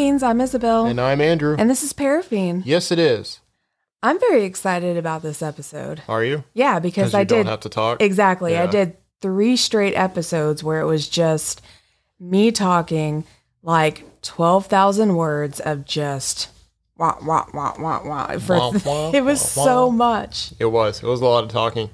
Fiends, I'm Isabel. And I'm Andrew. And this is Parafiend. yes, it is. I'm very excited about this episode. Are you? Yeah, because you I did don't have to talk. exactly. I did three straight episodes where it was just me talking like twelve thousand words of just wah wah wah wah wah. For, Wah, wah, it was wah, so much. It was. It was a lot of talking.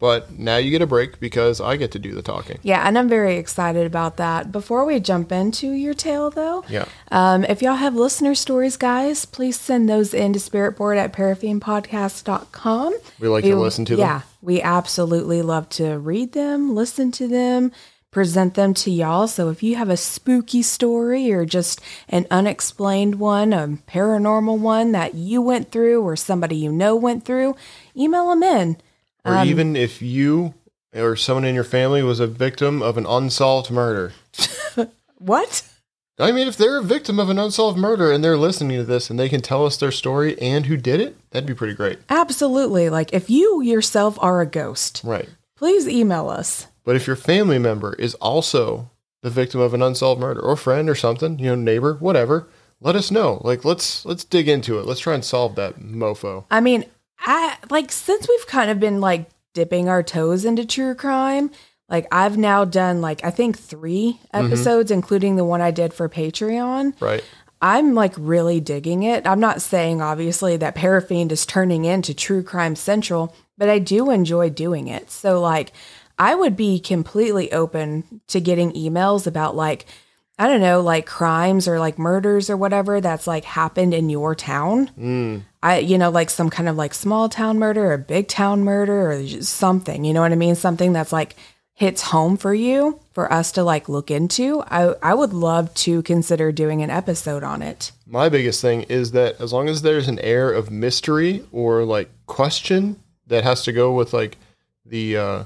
But now you get a break because I get to do the talking. Yeah, and I'm very excited about that. Before we jump into your tale, though, Yeah. Um, if y'all have listener stories, guys, please send those in to spiritboard at parafiendpodcast.com. We like to listen to them. Yeah, we absolutely love to read them, listen to them, present them to y'all. So if you have a spooky story or just an unexplained one, a paranormal one that you went through or somebody you know went through, email them in. Or Um, even if you or someone in your family was a victim of an unsolved murder. What? I mean, if they're a victim of an unsolved murder and they're listening to this and they can tell us their story and who did it, that'd be pretty great. Absolutely. Like if you yourself are a ghost, Right. please email us. But if your family member is also the victim of an unsolved murder or friend or something, you know, neighbor, whatever, let us know. Like let's let's dig into it. Let's try and solve that mofo. I mean, I like since we've kind of been like dipping our toes into true crime, like I've now done like I think 3 mm-hmm. episodes including the one I did for Patreon. Right. I'm like really digging it. I'm not saying obviously that Parafiend is turning into True Crime Central, but I do enjoy doing it. So like I would be completely open to getting emails about like I don't know, like crimes or like murders or whatever that's like happened in your town. Mm. I, you know, like some kind of like small town murder or big town murder or something, you know what I mean? Something that's like hits home for you for us to like look into. I, I would love to consider doing an episode on it. My biggest thing is that as long as there's an air of mystery or like question that has to go with like the uh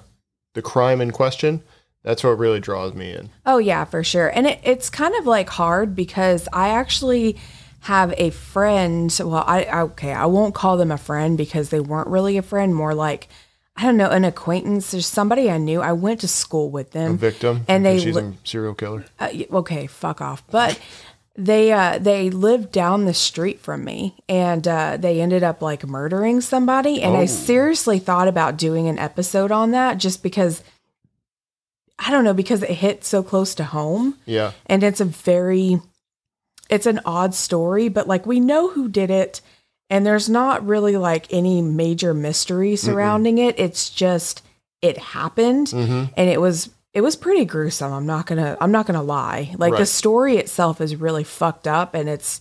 the crime in question, that's what really draws me in. Oh yeah, for sure. And it, it's kind of like hard because I actually have a friend. Well, I okay, I won't call them a friend because they weren't really a friend. More like I don't know, an acquaintance. There's somebody I knew. I went to school with them. A victim And they she's li- a serial killer. uh, okay, fuck off. But they uh, they lived down the street from me, and uh, they ended up like murdering somebody. And I Oh. seriously thought about doing an episode on that, just because I don't know, because it hit so close to home, Yeah. and it's a very it's an odd story, but like we know who did it. And there's not really like any major mystery surrounding it. It's just it happened Mm-hmm. and it was it was pretty gruesome i'm not gonna i'm not gonna lie like the story itself is really fucked up and it's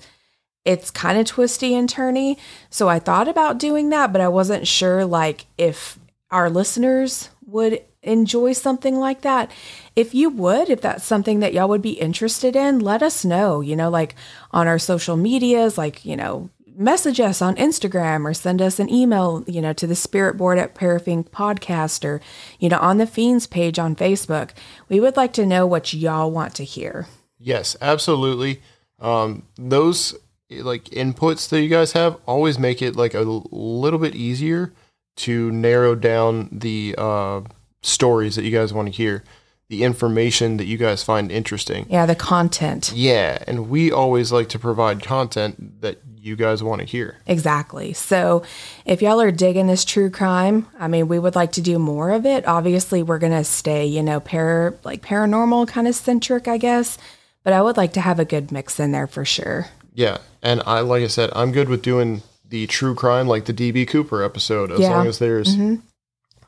it's kind of twisty and turny so i thought about doing that but i wasn't sure like if our listeners would enjoy something like that if you would if that's something that y'all would be interested in let us know you know like on our social medias like you know message us on Instagram or send us an email, you know, to the spirit board at Parafiend Podcast or, you know, on the Fiends page on Facebook. We would like to know what y'all want to hear. Yes, absolutely. Um, those like inputs that you guys have always make it like a little bit easier to narrow down the uh, stories that you guys want to hear, the information that you guys find interesting. Yeah, the content. Yeah, and we always like to provide content that you guys want to hear. Exactly. So if y'all are digging this true crime, I mean, we would like to do more of it. Obviously, we're going to stay, you know, par like paranormal kind of centric, I guess. But I would like to have a good mix in there for sure. Yeah, and I like I said, I'm good with doing the true crime like the DB Cooper episode as Yeah. long as there's mm-hmm.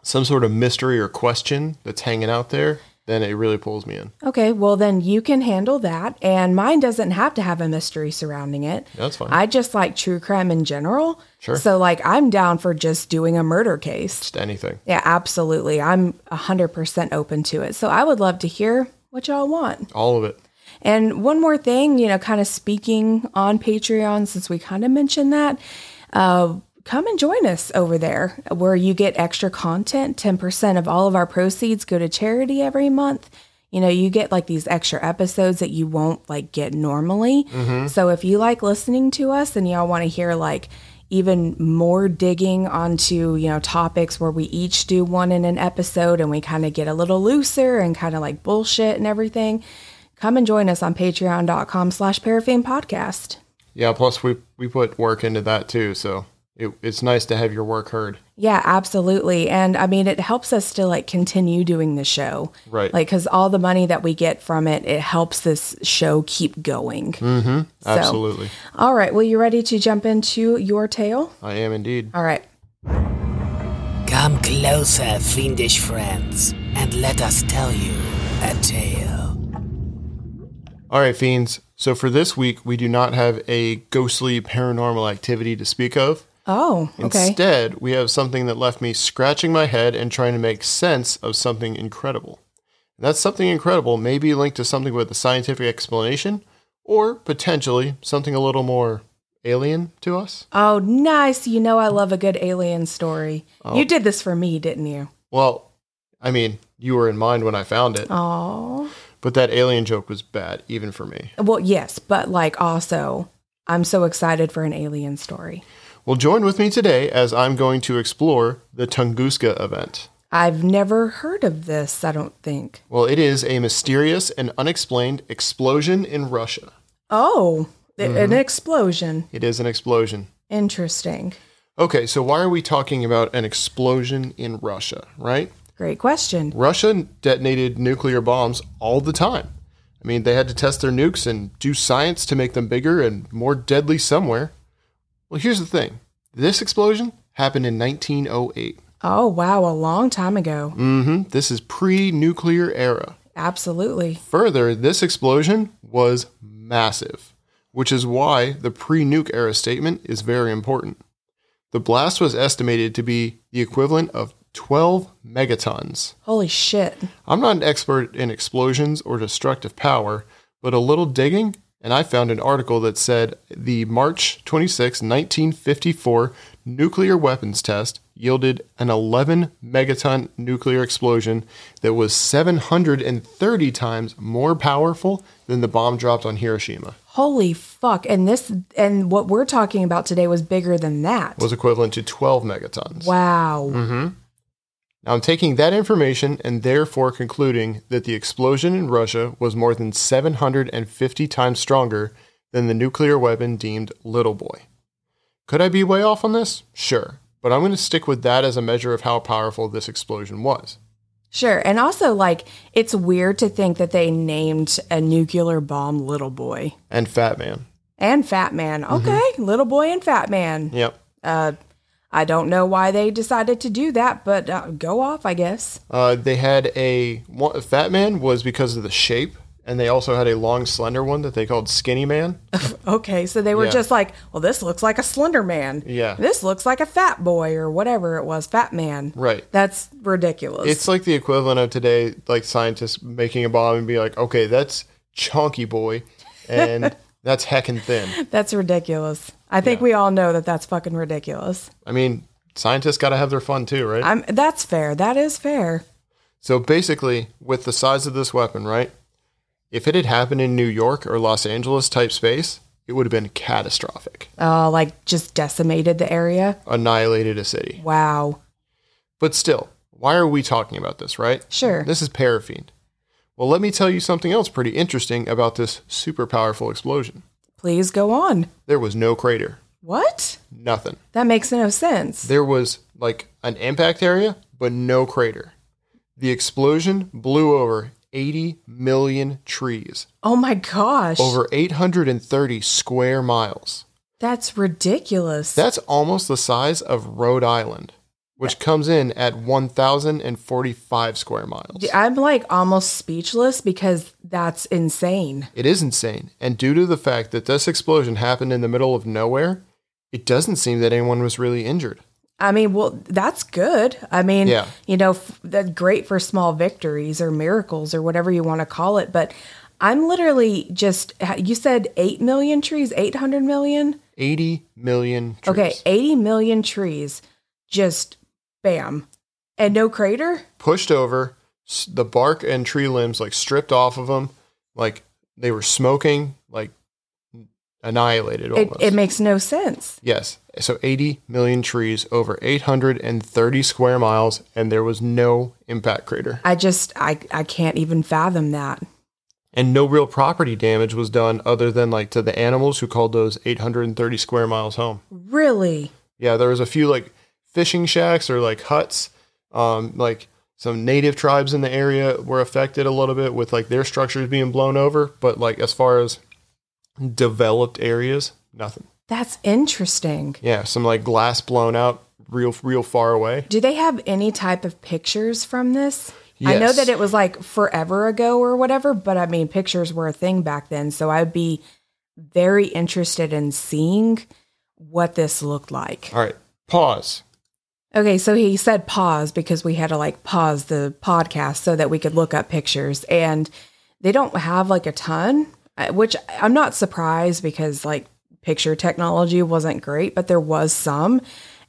some sort of mystery or question that's hanging out there, then it really pulls me in. Okay, well, then you can handle that. And mine doesn't have to have a mystery surrounding it. That's fine. I just like true crime in general. Sure. So, like, I'm down for just doing a murder case. Just anything. Yeah, absolutely. I'm 100% open to it. So, I would love to hear what y'all want. All of it. And one more thing, you know, kind of speaking on Patreon, since we kind of mentioned that, uh, come and join us over there where you get extra content. 10% of all of our proceeds go to charity every month. You know, you get like these extra episodes that you won't like get normally. Mm-hmm. So if you like listening to us and y'all want to hear like even more digging onto, you know, topics where we each do one in an episode and we kind of get a little looser and kind of like bullshit and everything, come and join us on patreon.com slash parafiend podcast. Yeah, plus we we put work into that too, so it, it's nice to have your work heard. Yeah, absolutely. And I mean, it helps us to like continue doing the show. Right. Like, cause all the money that we get from it, it helps this show keep going. Mm-hmm. Absolutely. All right. Well, you ready to jump into your tale? I am indeed. All right. Come closer, fiendish friends, and let us tell you a tale. All right, fiends. So for this week, we do not have a ghostly paranormal activity to speak of. Oh, okay. Instead, we have something that left me scratching my head and trying to make sense of something incredible. And that something incredible may be linked to something with a scientific explanation, or potentially something a little more alien to us. Oh, nice. You know, I love a good alien story. Oh. You did this for me, didn't you? Well, I mean, you were in mind when I found it, Oh, but that alien joke was bad, even for me. well, yes, but like also, I'm so excited for an alien story. Well, join with me today as I'm going to explore the Tunguska event. I've never heard of this, I don't think. Well, it is a mysterious and unexplained explosion in Russia. Oh, Mm-hmm. an explosion. It is an explosion. Interesting. Okay, so why are we talking about an explosion in Russia, right? Great question. Russia detonated nuclear bombs all the time. I mean, they had to test their nukes and do science to make them bigger and more deadly somewhere. Well, here's the thing this explosion happened in 1908. Oh, wow, a long time ago. Mm hmm. This is pre nuclear era. Absolutely. Further, this explosion was massive, which is why the pre nuke era statement is very important. The blast was estimated to be the equivalent of 12 megatons. Holy shit. I'm not an expert in explosions or destructive power, but a little digging, and I found an article that said the March 26, 1954 nuclear weapons test yielded an 11 megaton nuclear explosion that was 730 times more powerful than the bomb dropped on Hiroshima. Holy fuck. And this, and what we're talking about today was bigger than that. Was equivalent to 12 megatons. wow. Mm-hmm. Now I'm taking that information and therefore concluding that the explosion in Russia was more than 750 times stronger than the nuclear weapon deemed Little Boy. Could I be way off on this? Sure, but I'm going to stick with that as a measure of how powerful this explosion was. Sure. And also, like, it's weird to think that they named a nuclear bomb Little Boy And Fat Man. and Fat Man. Mm-hmm. Okay, Little Boy and Fat Man. Yep. I don't know why they decided to do that, but uh, go off, I guess. Uh, they had a one, Fat Man was because of the shape, and they also had a long, slender one that they called Skinny Man. Okay, so they were Yeah. just like, well, this looks like a Slender Man. Yeah. This looks like a Fat Boy or whatever it was, Fat Man. Right. That's ridiculous. It's like the equivalent of today, like scientists making a bomb and be like, okay, that's chunky boy, and that's heckin' thin. That's ridiculous. I think we all know that that's fucking ridiculous. I mean, scientists got to have their fun too, right? I'm that's fair. That is fair. so basically, with the size of this weapon, right? If it had happened in New York or Los Angeles type space, it would have been catastrophic, Oh, like just decimated the area. annihilated a city. Wow. But still, why are we talking about this, right? Sure. This is Parafiend. Well, let me tell you something else pretty interesting about this super powerful explosion. Please go on. There was no crater, What? nothing. That makes no sense. There was like an impact area, but no crater. The explosion blew over 80 million trees, Oh my gosh. over 830 square miles. That's ridiculous. That's almost the size of Rhode Island, which comes in at 1,045 square miles. I'm like almost speechless because that's insane. It is insane. And due to the fact that this explosion happened in the middle of nowhere, it doesn't seem that anyone was really injured. I mean, well, that's good. I mean, Yeah. you know, f- that's great for small victories or miracles or whatever you want to call it. But I'm literally just, you said 8 million trees, 800 million? 80 million trees. Okay, 80 million trees, just bam. And no crater? pushed over, the bark and tree limbs like stripped off of them, like they were smoking, like annihilated It, it makes no sense. yes. So 80 million trees over 830 square miles, and there was no impact crater. I just, I, I can't even fathom that. And no real property damage was done other than like to the animals who called those 830 square miles home. Really? Yeah, there was a few like fishing shacks or like huts. Um, like some native tribes in the area were affected a little bit with like their structures being blown over, but like as far as developed areas, nothing. That's interesting. Yeah, some like glass blown out real real far away. Do they have any type of pictures from this? I know that it was like forever ago or whatever, but I mean, pictures were a thing back then. So I'd be very interested in seeing what this looked like. All right, pause. Okay, so he said pause because we had to like pause the podcast so that we could look up pictures. And they don't have like a ton, uh, which I'm not surprised because like picture technology wasn't great, but there was some.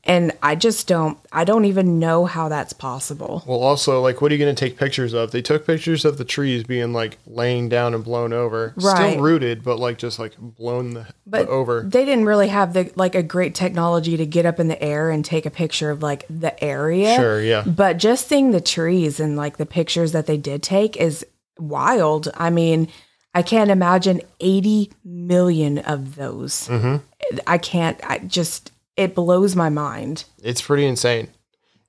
And I just don't, I don't even know how that's possible. Well, also, like, what are you going to take pictures of? They took pictures of the trees being like laying down and blown over, Right. still rooted, but like just like blown the, But the over. they didn't really have the like a great technology to get up in the air and take a picture of like the area. Sure, yeah. But just seeing the trees and like the pictures that they did take is wild. I mean, I can't imagine 80 million of those. Mm-hmm. I can't, I just, it blows my mind. It's pretty insane.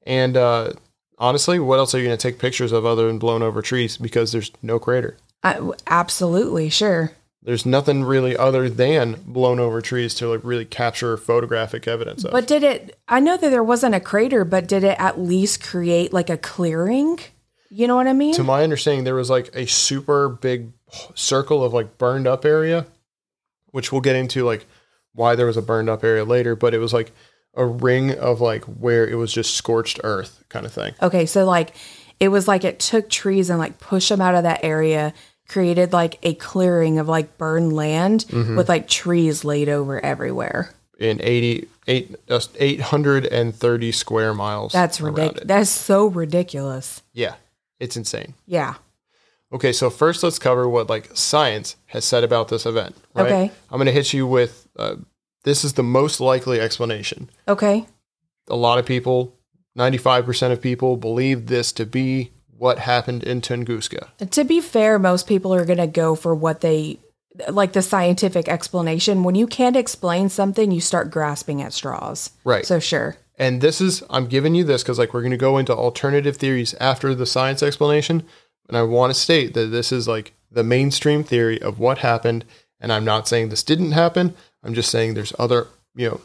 And uh, honestly, what else are you going to take pictures of other than blown over trees? Because there's no crater. I, absolutely, sure. There's nothing really other than blown over trees to like really capture photographic evidence of. But did it, I know that there wasn't a crater, but did it at least create like a clearing? You know what I mean? to my understanding, there was like a super big circle of like burned up area, which we'll get into like why there was a burned up area later, but it was like a ring of like where it was just scorched earth kind of thing. Okay, so like it was like it took trees and like pushed them out of that area, created like a clearing of like burned land Mm-hmm. with like trees laid over everywhere. In 80, eight, just 830 square miles. That's ridiculous. That's so ridiculous. Yeah, it's insane. Yeah. Okay, so first let's cover what like science has said about this event. Right? Okay. I'm going to hit you with uh, this is the most likely explanation. Okay. a lot of people, 95% of people, believe this to be what happened in Tunguska. To be fair, most people are going to go for what they like the scientific explanation. When you can't explain something, you start grasping at straws. Right. So sure. And this is, I'm giving you this because, like, we're going to go into alternative theories after the science explanation. And I want to state that this is like the mainstream theory of what happened. And I'm not saying this didn't happen. I'm just saying there's other, you know,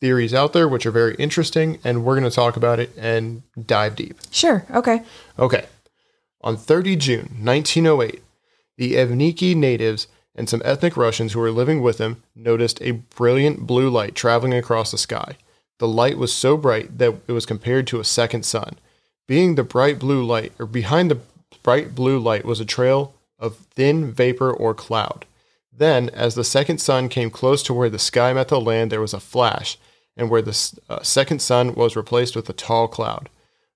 theories out there which are very interesting. And we're going to talk about it and dive deep. Sure. Okay. Okay. On 30 June 1908, the Evenki natives and some ethnic Russians who were living with them noticed a brilliant blue light traveling across the sky. The light was so bright that it was compared to a second sun. Being the bright blue light, or behind the bright blue light, was a trail of thin vapor or cloud. Then, as the second sun came close to where the sky met the land, there was a flash, and where the uh, second sun was replaced with a tall cloud.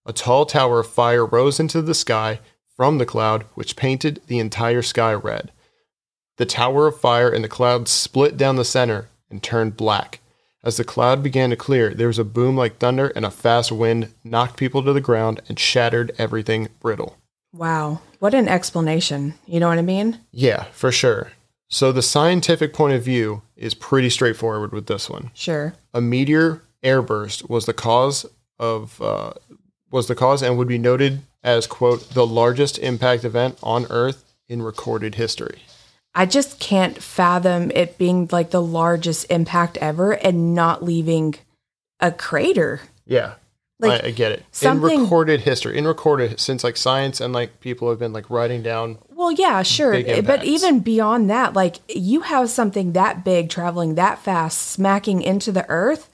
A tall tower of fire rose into the sky from the cloud, which painted the entire sky red. The tower of fire and the cloud split down the center and turned black. As the cloud began to clear, there was a boom like thunder, and a fast wind knocked people to the ground and shattered everything brittle. Wow. What an explanation. You know what I mean? Yeah, for sure. So the scientific point of view is pretty straightforward with this one. Sure. a meteor airburst was the cause of uh, was the cause and would be noted as quote the largest impact event on Earth in recorded history. I just can't fathom it being like the largest impact ever and not leaving a crater. Yeah, Like, I, I get it. in recorded history, in recorded since like science and like people have been like writing down. Well, yeah, sure. Eh, but even beyond that, like you have something that big traveling that fast, smacking into the earth,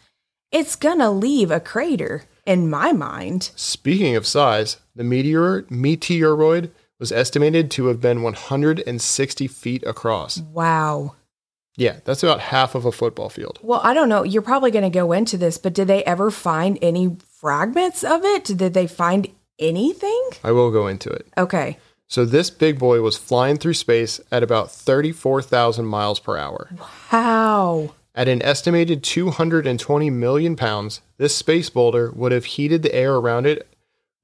it's gonna leave a crater in my mind. Speaking of size, the meteor meteoroid was estimated to have been 160 feet across. Wow. Yeah, that's about half of a football field. Well, I don't know. You're probably going to go into this, but did they ever find any fragments of it? Did they find anything? I will go into it. Okay. So this big boy was flying through space at about 34,000 miles per hour. Wow. At an estimated 220 million pounds, this space boulder would have heated the air around it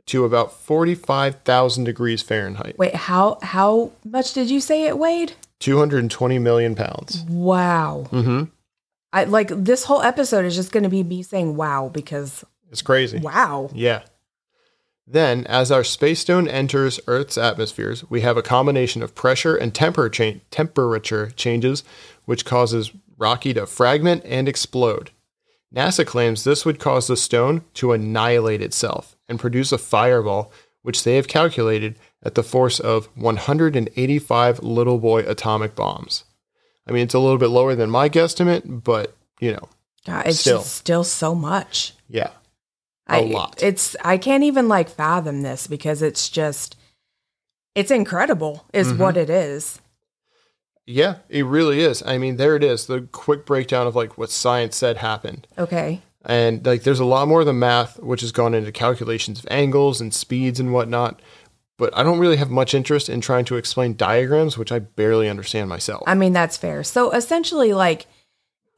to about 45,000 degrees Fahrenheit. Wait, how how much did you say it weighed? 220 million pounds. Wow. Mm-hmm. I like this whole episode is just going to be me saying wow because It's crazy. wow. Yeah. Then, as our space stone enters Earth's atmospheres, we have a combination of pressure and temper cha- temperature changes, which causes Rocky to fragment and explode. NASA claims this would cause the stone to annihilate itself and produce a fireball, which they have calculated at the force of 185 little boy atomic bombs. I mean, it's a little bit lower than my guesstimate, but you know, God, it's Still. just still so much. yeah. A A lot. It's I can't even like fathom this because it's just it's incredible is Mm-hmm. what it is. Yeah, it really is. I mean, there it is. The quick breakdown of like what science said happened. Okay. And like there's a lot more of the math which has gone into calculations of angles and speeds and whatnot. But I don't really have much interest in trying to explain diagrams, which I barely understand myself. I mean that's fair. So essentially like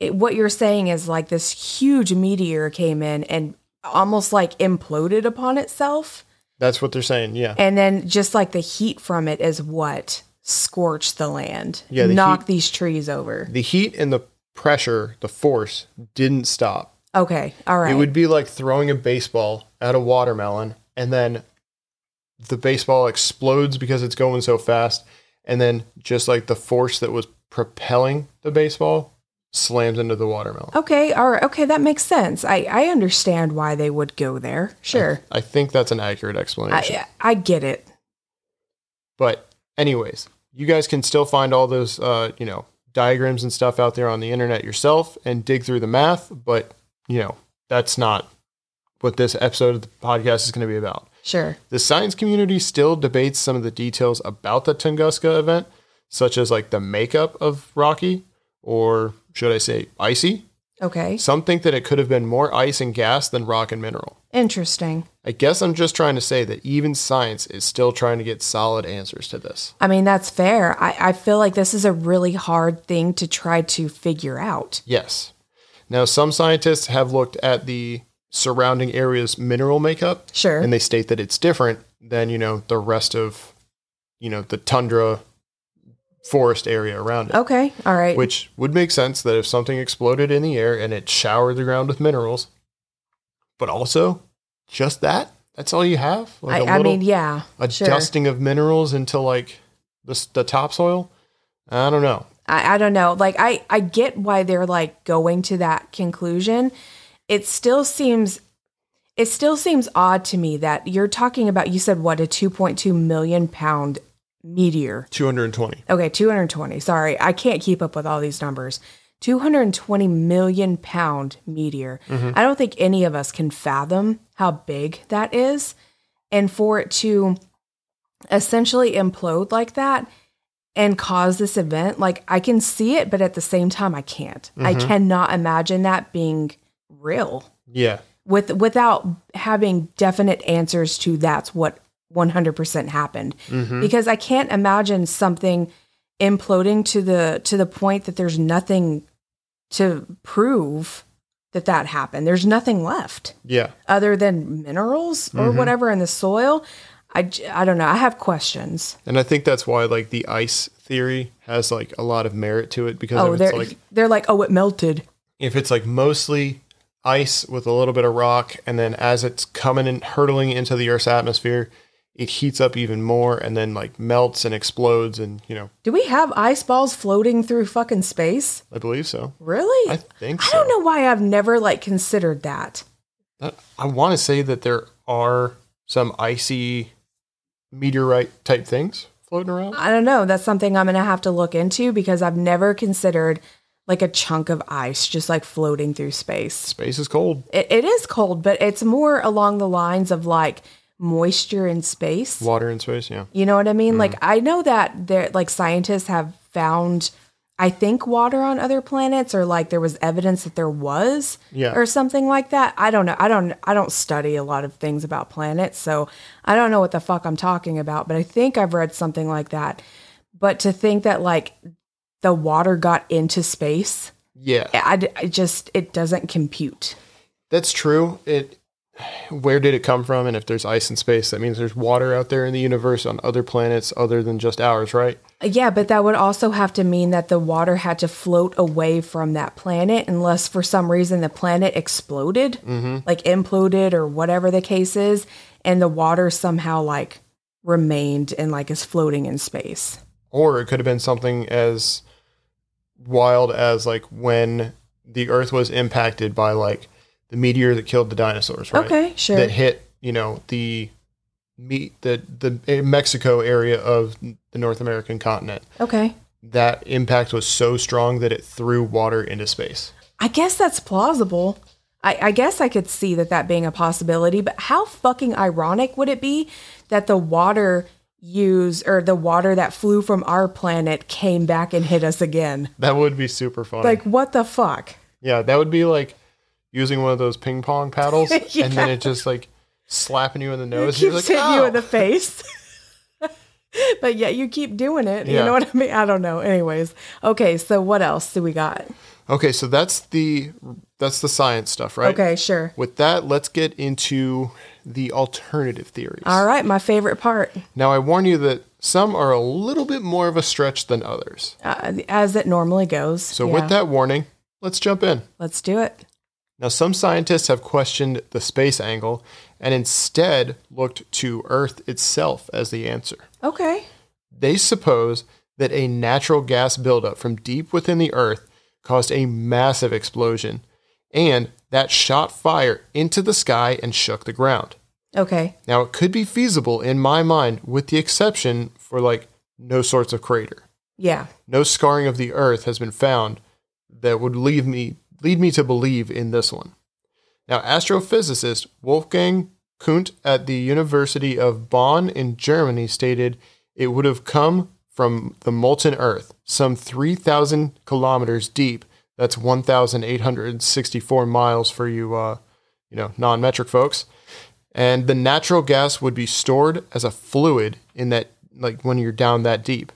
it, what you're saying is like this huge meteor came in and almost like imploded upon itself That's what they're saying. Yeah. and then just like the heat from it is what scorched the land. Yeah, the knock heat- these trees over. The heat and the pressure, the force didn't stop. Okay. All right. It would be like throwing a baseball at a watermelon and then the baseball explodes because it's going so fast and then just like the force that was propelling the baseball slams into the watermelon. Okay, all right. Okay, that makes sense. I, I understand why they would go there. Sure. I think that's an accurate explanation. I, I get it. but anyways, you guys can still find all those uh, you know, diagrams and stuff out there on the internet yourself and dig through the math, but you know, that's not what this episode of the podcast is going to be about. Sure. The science community still debates some of the details about the Tunguska event, such as like the makeup of Rocky, or should I say icy? Okay. Some think that it could have been more ice and gas than rock and mineral. Interesting. I guess I'm just trying to say that even science is still trying to get solid answers to this. I mean, that's fair. I, I feel like this is a really hard thing to try to figure out. Yes. Now, some scientists have looked at the surrounding area's mineral makeup, Sure. and they state that it's different than, you know, the rest of, you know, the tundra forest area around it. okay. All right. Which would make sense that if something exploded in the air and it showered the ground with minerals, but also just that, that's all you have? I, Like a I little mean, yeah. a sure. dusting of minerals into like the, the topsoil? I don't know. I, I don't know. Like I, I get why they're like going to that conclusion. It still seems it still seems odd to me that you're talking about you said what a 2.2 million pound meteor 220. Okay, 220. Sorry, I can't keep up with all these numbers. 220 million pound meteor. Mm-hmm. I don't think any of us can fathom how big that is. And for it to essentially implode like that and cause this event, like I can see it, but at the same time, I can't. I mm-hmm. cannot imagine that being real Yeah. with without having definite answers to that's what 100% happened. Mm-hmm. Because i can't imagine something imploding to the to the point that there's nothing to prove that that happened. There's nothing left Yeah. other than minerals or mm-hmm. whatever in the soil. I, I don't know. I have questions. And I think that's why like the ice theory has like a lot of merit to it because oh they're like they're like oh it melted. If it's like mostly ice with a little bit of rock and then as it's coming and hurtling into the earth's atmosphere, it heats up even more and then like melts and explodes and you know, do we have ice balls floating through fucking space I believe so. really I think so. I don't know why i've never like considered that That- I want to say that there are some icy meteorite type things floating around. I don't know. That's something I'm going to have to look into because I've never considered like a chunk of ice just like floating through space. Space is cold. It, it is cold, but it's more along the lines of like moisture in space. Water in space, yeah. You know what I mean? Mm-hmm. Like I know that there like scientists have found I think water on other planets or like there was evidence that there was Yeah. or something like that. I don't know. I don't I don't study a lot of things about planets, so I don't know what the fuck I'm talking about, but I think I've read something like that. But to think that like the water got into space, Yeah. I, I just it doesn't compute. That's true. It where did it come from? And if there's ice in space, that means there's water out there in the universe on other planets other than just ours, right? Yeah, but that would also have to mean that the water had to float away from that planet unless for some reason the planet exploded, mm-hmm. like imploded or whatever the case is, and the water somehow like remained and like is floating in space. Or it could have been something as wild as like when the Earth was impacted by like the meteor that killed the dinosaurs, right? Okay, sure. That hit, you know, the meet the the eh, Mexico area of the North American continent. Okay. That impact was so strong that it threw water into space. I guess that's plausible. I, I guess I could see that that being a possibility, but how fucking ironic would it be that the water used or the water that flew from our planet came back and hit us again? That would be super funny. Like, what the fuck? yeah, that would be like using one of those ping pong paddles and then Yeah. it just like slapping you in the It nose. keeps You're like, hitting you in the face. but yet you keep doing it. You know what I mean? I don't know. Anyways. Okay, so what else do we got? Okay, so that's the that's the science stuff, right? Okay, sure. With that, let's get into the alternative theories. All right, my favorite part. Now, I warn you that some are a little bit more of a stretch than others. Uh, as it normally goes. So, Yeah. with that warning, let's jump in. let's do it. Now, some scientists have questioned the space angle and instead looked to Earth itself as the answer. Okay. They suppose that a natural gas buildup from deep within the Earth caused a massive explosion, and that shot fire into the sky and shook the ground. Okay. Now, it could be feasible in my mind, with the exception for like no sorts of crater. Yeah. No scarring of the Earth has been found that would leave me lead me to believe in this one. Now, astrophysicist Wolfgang Kundt at the University of Bonn in Germany stated it would have come from the molten Earth, some 3,000 kilometers deep. That's 1,864 miles for you, uh, you know, non-metric folks. And the natural gas would be stored as a fluid in that, like when you're down that deep.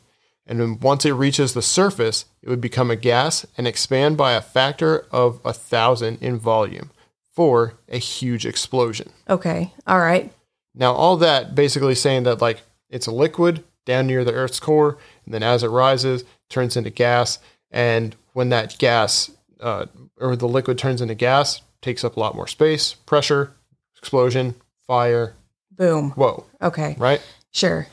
And then once it reaches the surface, it would become a gas and expand by a factor of a thousand in volume for a huge explosion. Okay. All right. Now, all that basically saying that like it's a liquid down near the Earth's core, and then as it rises, turns into gas, and when that gas uh, or the liquid turns into gas, takes up a lot more space, pressure, explosion, fire. Boom. Whoa, Okay. right? Sure.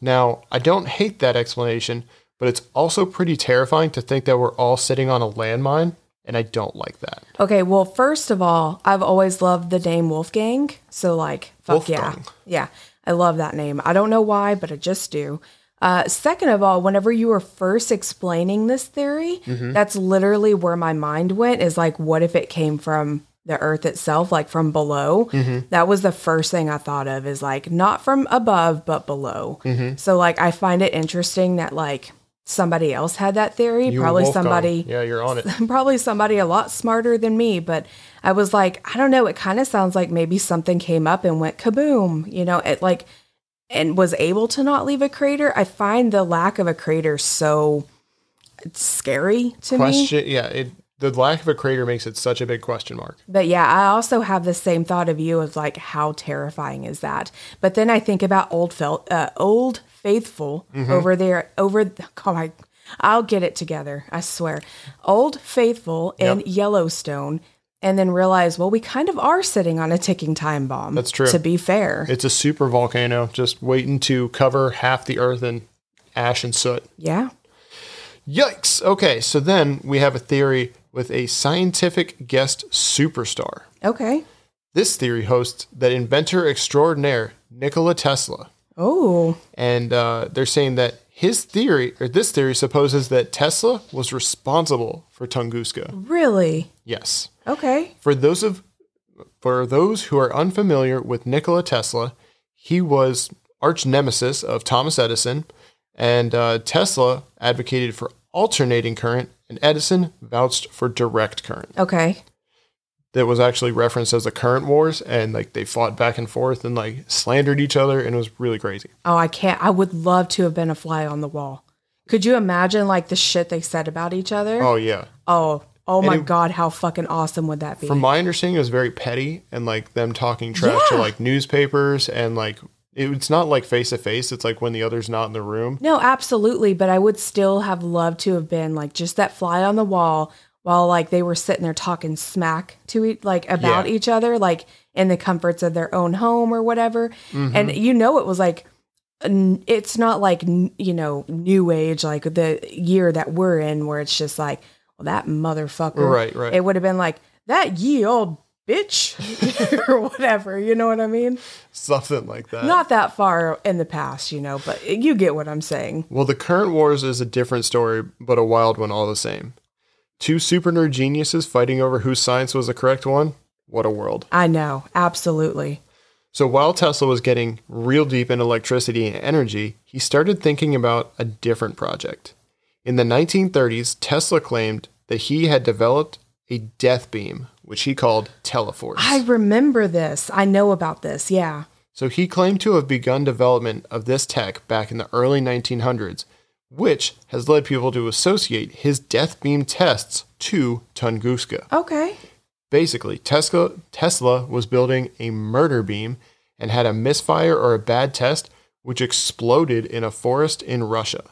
Now, I don't hate that explanation, but it's also pretty terrifying to think that we're all sitting on a landmine, and I don't like that. Okay, well, first of all, I've always loved the name Wolfgang. So, like, fuck yeah. Wolfgang. Yeah, I love that name. I don't know why, but I just do. Uh, second of all, whenever you were first explaining this theory, that's literally where my mind went is like, what if it came from the earth itself, like from below? Mm-hmm. That was the first thing I thought of is like, not from above, but below. Mm-hmm. So, like, I find it interesting that, like, somebody else had that theory. You Probably somebody Yeah, you're on it. probably somebody a lot smarter than me, but I was like, I don't know, it kind of sounds like maybe something came up and went kaboom, you know, it like and was able to not leave a crater. I find the lack of a crater so scary to me. Yeah, it, the lack of a crater makes it such a big question mark. But yeah, I also have the same thought of you of like how terrifying is that? But then I think about old fel- uh, old faithful over there over oh my I'll get it together, I swear. Old faithful in Yep. Yellowstone and then realize well we kind of are sitting on a ticking time bomb. That's true. To be fair. It's a super volcano just waiting to cover half the Earth in ash and soot. yeah. Yikes! Okay, so then we have a theory with a scientific guest superstar. Okay. This theory hosts that inventor extraordinaire Nikola Tesla. Oh. and uh, they're saying that his theory or this theory supposes that Tesla was responsible for Tunguska. Really? Yes. Okay. For those of for those who are unfamiliar with Nikola Tesla, he was arch nemesis of Thomas Edison, and uh, Tesla advocated for alternating current, and Edison vouched for direct current. Okay. That was actually referenced as the current wars, and like they fought back and forth and like slandered each other, and it was really crazy. Oh, I can't. I would love to have been a fly on the wall. Could you imagine like the shit they said about each other? Oh yeah. Oh, Oh my it- god, how fucking awesome would that be? From my understanding, it was very petty and like them talking trash to like newspapers and like it's not like face to face. It's like when the other's not in the room. no, absolutely, but I would still have loved to have been like just that fly on the wall while like they were sitting there talking smack to each like about Yeah. each other, like in the comforts of their own home or whatever. Mm-hmm. And you know, it was like it's not like you know new age like the year that we're in where it's just like well that motherfucker Right, right. it would have been like that ye old bitch or whatever you know what i mean Something like that. not that far in the past you know but you get what i'm saying Well, the current wars is a different story, but a wild one all the same. Two super nerd geniuses fighting over whose science was the correct one. What a world. i know absolutely So while Tesla was getting real deep in electricity and energy, he started thinking about a different project. In the 1930s, Tesla claimed that he had developed a death beam, which he called Teleforce. i remember this i know about this yeah So he claimed to have begun development of this tech back in the early 1900s, which has led people to associate his death beam tests to Tunguska. okay Basically, Tesla, Tesla was building a murder beam and had a misfire or a bad test, which exploded in a forest in Russia.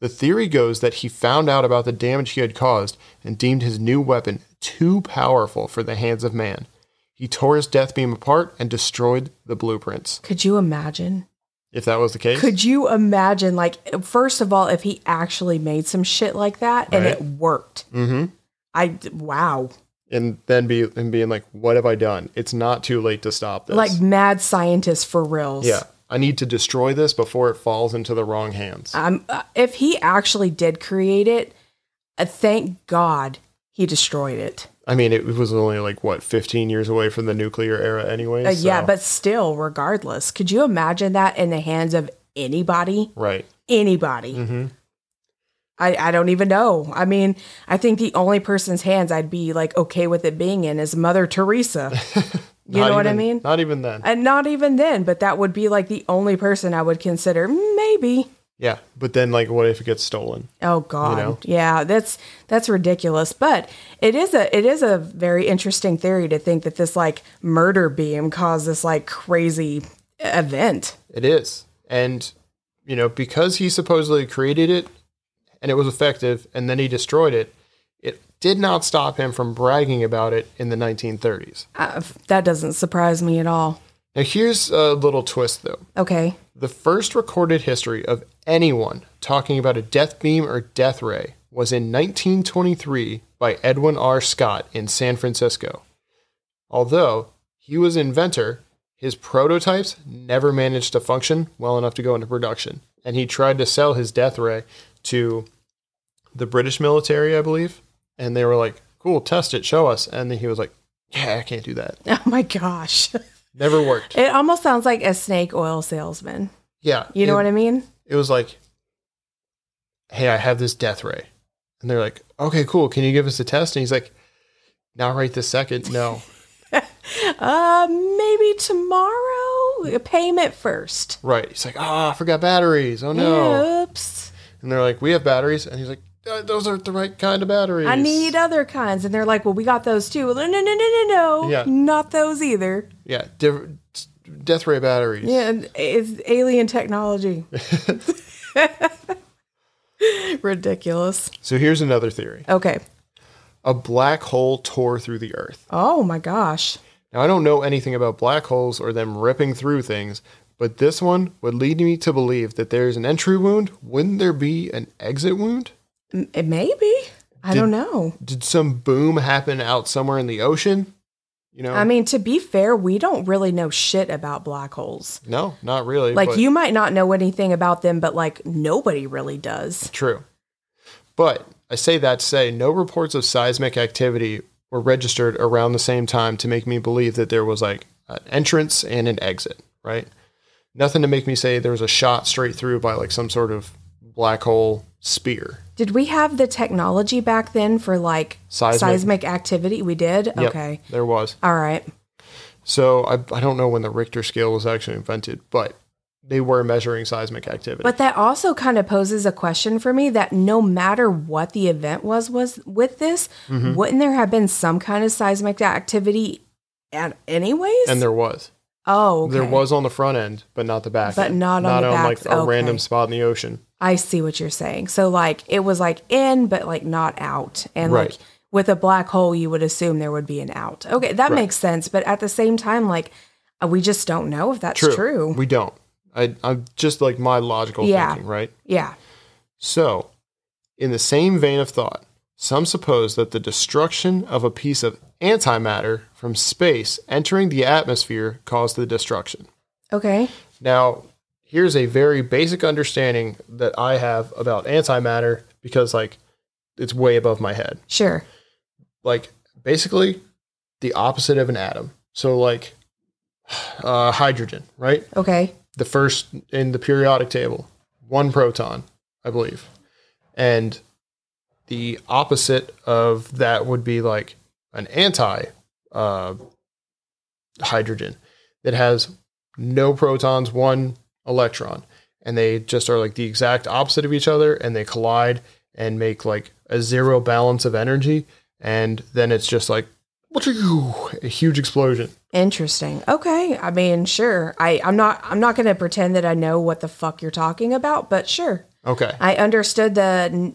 The theory goes that he found out about the damage he had caused and deemed his new weapon too powerful for the hands of man. He tore his death beam apart and destroyed the blueprints. could you imagine If that was the case, Could you imagine, like, first of all, if he actually made some shit like that and Right. it worked? Mm-hmm. I wow, and then be and being like, "What have I done? It's not too late to stop this." like mad scientist for reals. yeah, I need to destroy this before it falls into the wrong hands. Um, if he actually did create it, uh, thank God he destroyed it. I mean, it was only like what 15 years away from the nuclear era, anyway. Uh, yeah, but still, regardless, could you imagine that in the hands of anybody? right. Anybody. Mm-hmm. I, I don't even know. I mean, I think the only person's hands I'd be like okay with it being in is Mother Teresa. You Not know what I mean? Not even then. And not even then, but that would be like the only person I would consider "Mm, maybe. Yeah, but then like, what if it gets stolen? Oh God, know? yeah, that's that's ridiculous. But it is a it is a very interesting theory to think that this like murder beam caused this like crazy event. It is, and you know, because he supposedly created it, and it was effective, and then he destroyed it. It did not stop him from bragging about it in the 1930s. Uh, that doesn't surprise me at all. Now, here's a little twist, though. Okay, The first recorded history of anyone talking about a death beam or death ray was in 1923 by Edwin R. Scott in San Francisco. Although he was an inventor, his prototypes never managed to function well enough to go into production, and he tried to sell his death ray to the British military, I believe, and they were like, "Cool, test it, show us." And then he was like, "Yeah, I can't do that. oh my gosh, Never worked." it almost sounds like a snake oil salesman. Yeah, You know it- what I mean? It was like, hey, I have this death ray. And they're like, okay, cool. Can you give us a test? And he's like, not right this second. No. Uh, maybe tomorrow. Payment first. right. He's like, ah, I forgot batteries. Oh, no. Oops. And they're like, we have batteries. And he's like, "Uh, those aren't the right kind of batteries. I need other kinds. And they're like, well, we got those too. No, no, no, no, no, no. Yeah. Not those either. Yeah, different death ray batteries. Yeah, it's alien technology. Ridiculous. So here's another theory Okay. a black hole tore through the earth. Oh my gosh. Now, I don't know anything about black holes or them ripping through things, but this one would lead me to believe that there's an entry wound. Wouldn't there be an exit wound? It maybe. I don't know. did some boom happen out somewhere in the ocean? You know, I mean, to be fair, we don't really know shit about black holes. no, not really. Like, but you might not know anything about them, but like nobody really does. true. But I say that to say no reports of seismic activity were registered around the same time to make me believe that there was like an entrance and an exit. Right? Nothing to make me say there was a shot straight through by like some sort of black hole spear. Did we have the technology back then for like Seismic. seismic, activity? We did? Yep, Okay. there was. All right. So I, I don't know when the Richter scale was actually invented, but they were measuring seismic activity. But that also kind of poses a question for me that no matter what the event was was with this, Mm-hmm. wouldn't there have been some kind of seismic activity at anyways? and there was. Oh, okay. There was on the front end, but not the back But end. not on the like backs. a Okay. random spot in the ocean. I see what you're saying. So like it was like in but like not out. And Right. like with a black hole you would assume there would be an out. Okay, that Right. makes sense, but at the same time like uh, we just don't know if that's true. We don't. I, I'm just like my logical Yeah. thinking, right? yeah. So, in the same vein of thought, some suppose that the destruction of a piece of antimatter from space entering the atmosphere caused the destruction. Okay. Now, here's a very basic understanding that I have about antimatter because, like, it's way above my head. Sure. Like, basically, the opposite of an atom. So, like, uh, hydrogen, right? Okay. the first in the periodic table, one proton, I believe. And the opposite of that would be like an anti uh, hydrogen that has no protons, one electron. And they just are like the exact opposite of each other and they collide and make like a zero balance of energy. And then it's just like a huge explosion. Interesting. Okay. I mean, sure. I I'm not I'm not going to pretend that I know what the fuck you're talking about, but sure. Okay. I understood the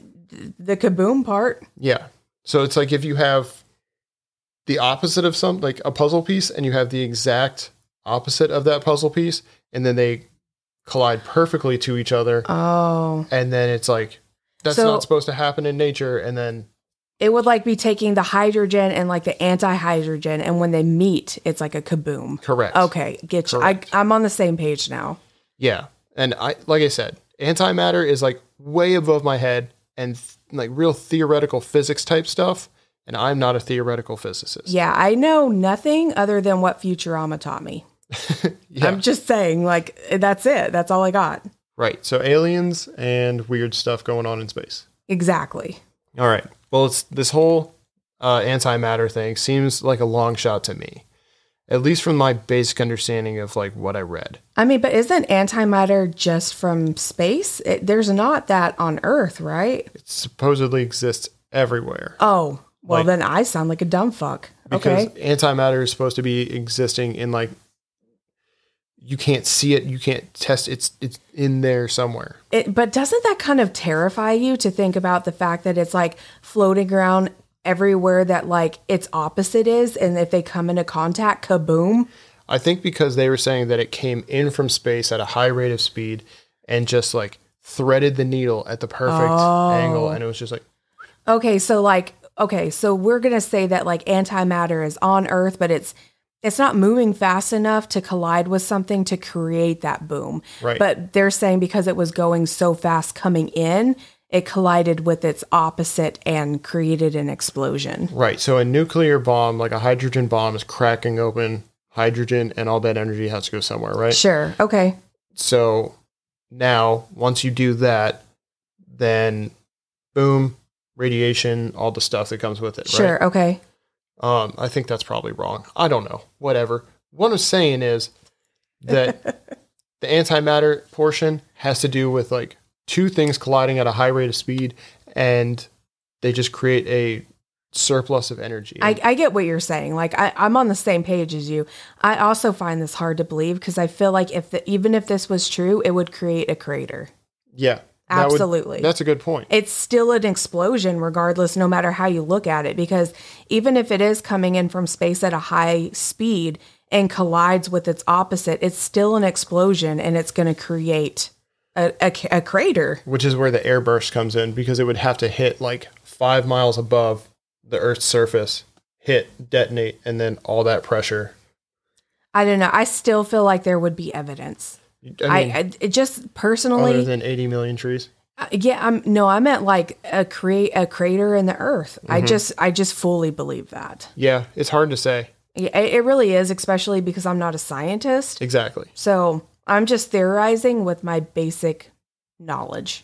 the kaboom part. Yeah. So it's like if you have the opposite of some like a puzzle piece and you have the exact opposite of that puzzle piece and then they collide perfectly to each other Oh. and then it's like that's So- not supposed to happen in nature and then It would like be taking the hydrogen and like the anti-hydrogen and when they meet, it's like a kaboom. correct. Okay, get you. I I'm on the same page now. Yeah. And I like I said, antimatter is like way above my head and th- like real theoretical physics type stuff and I'm not a theoretical physicist. Yeah, I know nothing other than what Futurama taught me. Yeah. I'm just saying, like, that's it. That's all I got. right. So aliens and weird stuff going on in space. Exactly. All right. Well, it's this whole uh, antimatter thing seems like a long shot to me, at least from my basic understanding of like what I read. I mean, but isn't antimatter just from space? It, there's not that on Earth, right? It supposedly exists everywhere Oh, well, Like- then I sound like a dumb fuck. because Okay. antimatter is supposed to be existing in like you can't see it, you can't test it's it's in there somewhere. It, but doesn't that kind of terrify you to think about the fact that it's like floating around everywhere that like its opposite is? And if they come into contact, kaboom. I think because they were saying that it came in from space at a high rate of speed and just like threaded the needle at the perfect oh. angle and it was just like Okay, so like okay, so we're going to say that like antimatter is on earth but it's it's not moving fast enough to collide with something to create that boom. Right. But they're saying because it was going so fast coming in, it collided with its opposite and created an explosion. Right. So a nuclear bomb, like a hydrogen bomb, is cracking open hydrogen, and all that energy has to go somewhere, right? Sure. Okay. So now, once you do that, then boom, radiation, all the stuff that comes with it, Sure. Okay. Um, I think that's probably wrong. I don't know. Whatever. What I'm saying is that the antimatter portion has to do with like two things colliding at a high rate of speed, and they just create a surplus of energy. I, I get what you're saying. Like I, I'm on the same page as you. I also find this hard to believe because I feel like if the, even if this was true, it would create a crater. yeah. That would- Absolutely. that's a good point. It's still an explosion, regardless, no matter how you look at it. Because even if it is coming in from space at a high speed and collides with its opposite, it's still an explosion and it's going to create a, a, a crater. which is where the airburst comes in because it would have to hit like five miles above the Earth's surface, hit, detonate, and then all that pressure. I don't know. I still feel like there would be evidence. I I, mean, I, it just other personally, than 80 million trees. Uh, yeah, I'm no, I meant like a create a crater in the earth. Mm-hmm. I just I just fully believe that. Yeah, it's hard to say. Yeah, it really is, especially because I'm not a scientist. Exactly. So I'm just theorizing with my basic knowledge.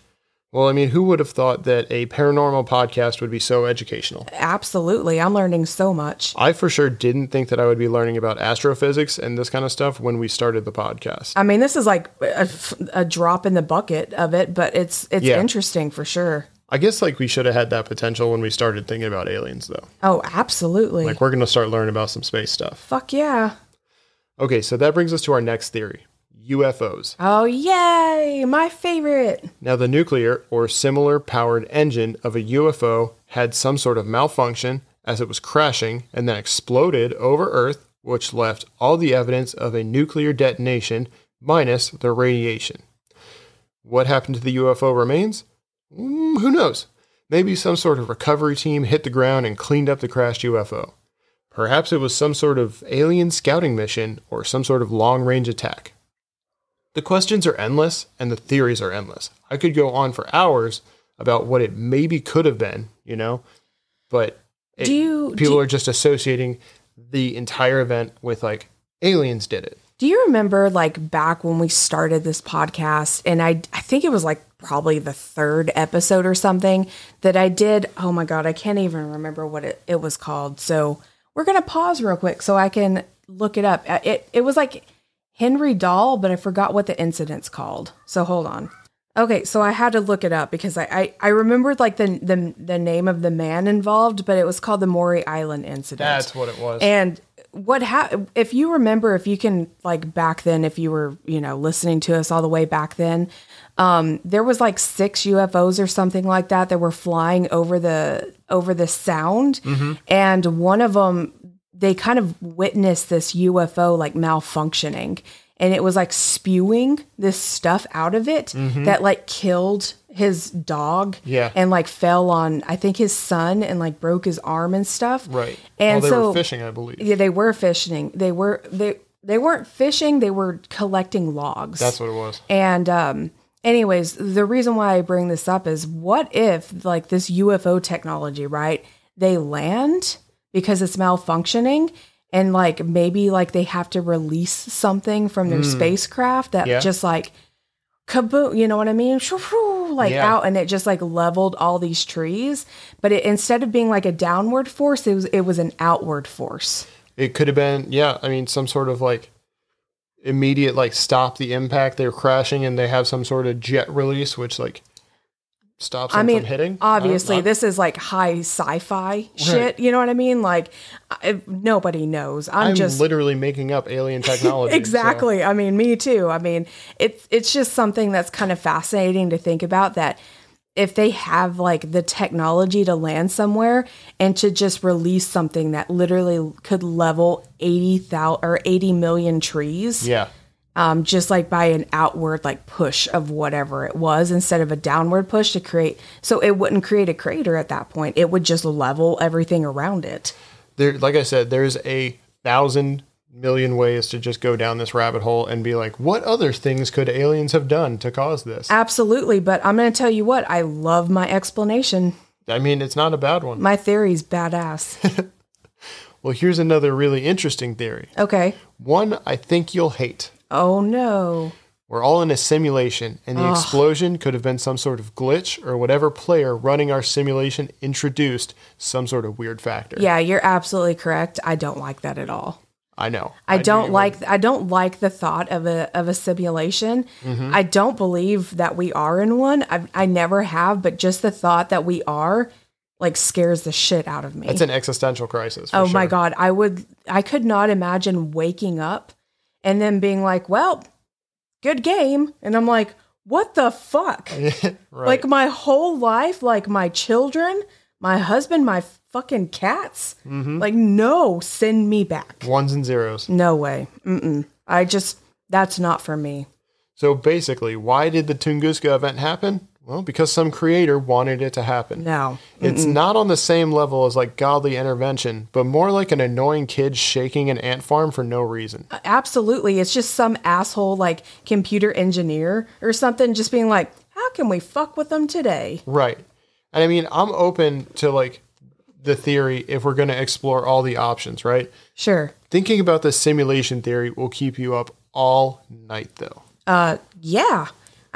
Well, I mean, who would have thought that a paranormal podcast would be so educational? Absolutely. I'm learning so much. I for sure didn't think that I would be learning about astrophysics and this kind of stuff when we started the podcast. I mean, this is like a, a drop in the bucket of it, but it's it's Yeah. interesting for sure. I guess like we should have had that potential when we started thinking about aliens, though. Oh, absolutely. Like we're going to start learning about some space stuff. Fuck yeah. Okay, so that brings us to our next theory UFOs. Oh, yay. My favorite. Now, the nuclear or similar powered engine of a UFO had some sort of malfunction as it was crashing and then exploded over Earth, which left all the evidence of a nuclear detonation minus the radiation. What happened to the UFO remains? Mm, who knows? Maybe some sort of recovery team hit the ground and cleaned up the crashed UFO. Perhaps it was some sort of alien scouting mission or some sort of long range attack. The questions are endless and the theories are endless. I could go on for hours about what it maybe could have been, you know, but it- Do you- people do- are just associating the entire event with like aliens did it. Do you remember like back when we started this podcast and I I think it was like probably the third episode or something that I did oh my god I can't even remember what it, it was called so we're gonna pause real quick so I can look it up Uh, it it was like Henry Dahl but I forgot what the incident's called. So hold on. Okay so I had to look it up because I I, I remembered like the, the the name of the man involved but it was called the Maury Island incident. That's what it was. and what ha- if you remember if you can like back then if you were, you know, listening to us all the way back then, um there was like six UFOs or something like that that were flying over the over the sound. And one of them they kind of witnessed this UFO like malfunctioning and it was like spewing this stuff out of it that like killed his dog Yeah. and like fell on I think his son and like broke his arm and stuff. right. And well, they so were fishing, I believe. yeah, they were fishing. They were they they weren't fishing. They were collecting logs. That's what it was. And um, anyways, the reason why I bring this up is what if like this UFO technology, right? They land because it's malfunctioning, and like maybe like they have to release something from their hmm. spacecraft that. Yeah. just like kaboom, you know what I mean? Like Yeah. out, and it just like leveled all these trees. But it, instead of being like a downward force, it was it was an outward force. It could have been, yeah, I mean, some sort of like immediate, like, stop the impact. They're crashing and they have some sort of jet release, which, like, stops them I mean, from hitting. obviously, this is like high sci-fi shit. You know what I mean? Like, I, nobody knows. I'm, I'm just literally making up alien technology. so- exactly. I mean, me too. I mean, it's it's just something that's kind of fascinating to think about. That if they have like the technology to land somewhere and to just release something that literally could level eighty thousand or eighty million trees, yeah. Um, just like by an outward like push of whatever it was instead of a downward push to create. So it wouldn't create a crater at that point. It would just level everything around it. there like I said, there's a thousand million ways to just go down this rabbit hole and be like, what other things could aliens have done to cause this? Absolutely. But I'm going to tell you what, I love my explanation. I mean, it's not a bad one. My theory's badass. Well, here's another really interesting theory. Okay. One I think you'll hate. Oh no. We're all in a simulation, and the explosion could have been some sort of glitch or whatever player running our simulation introduced some sort of weird factor. Yeah, you're absolutely correct. I don't like that at all. I know. I knew don't like I don't like the thought of a of a simulation. Mm-hmm. I don't believe that we are in one. I I never have, but just the thought that we are like scares the shit out of me. It's an existential crisis. for oh my god, I would I could not imagine waking up and then being like, "Well, good game." And I'm like, "What the fuck?" right. Like my whole life, like my children, my husband, my fucking cats. Mm-hmm. Like no, send me back. ones and zeros. No way. Mm-mm. I just, that's not for me. So basically, why did the Tunguska event happen? Well, because some creator wanted it to happen. No. It's not on the same level as like godly intervention, but more like an annoying kid shaking an ant farm for no reason. Absolutely. It's just some asshole like computer engineer or something just being like, how can we fuck with them today? Right. And I mean, I'm open to like the theory if we're going to explore all the options, right? Sure. Thinking about the simulation theory will keep you up all night though. Uh, yeah.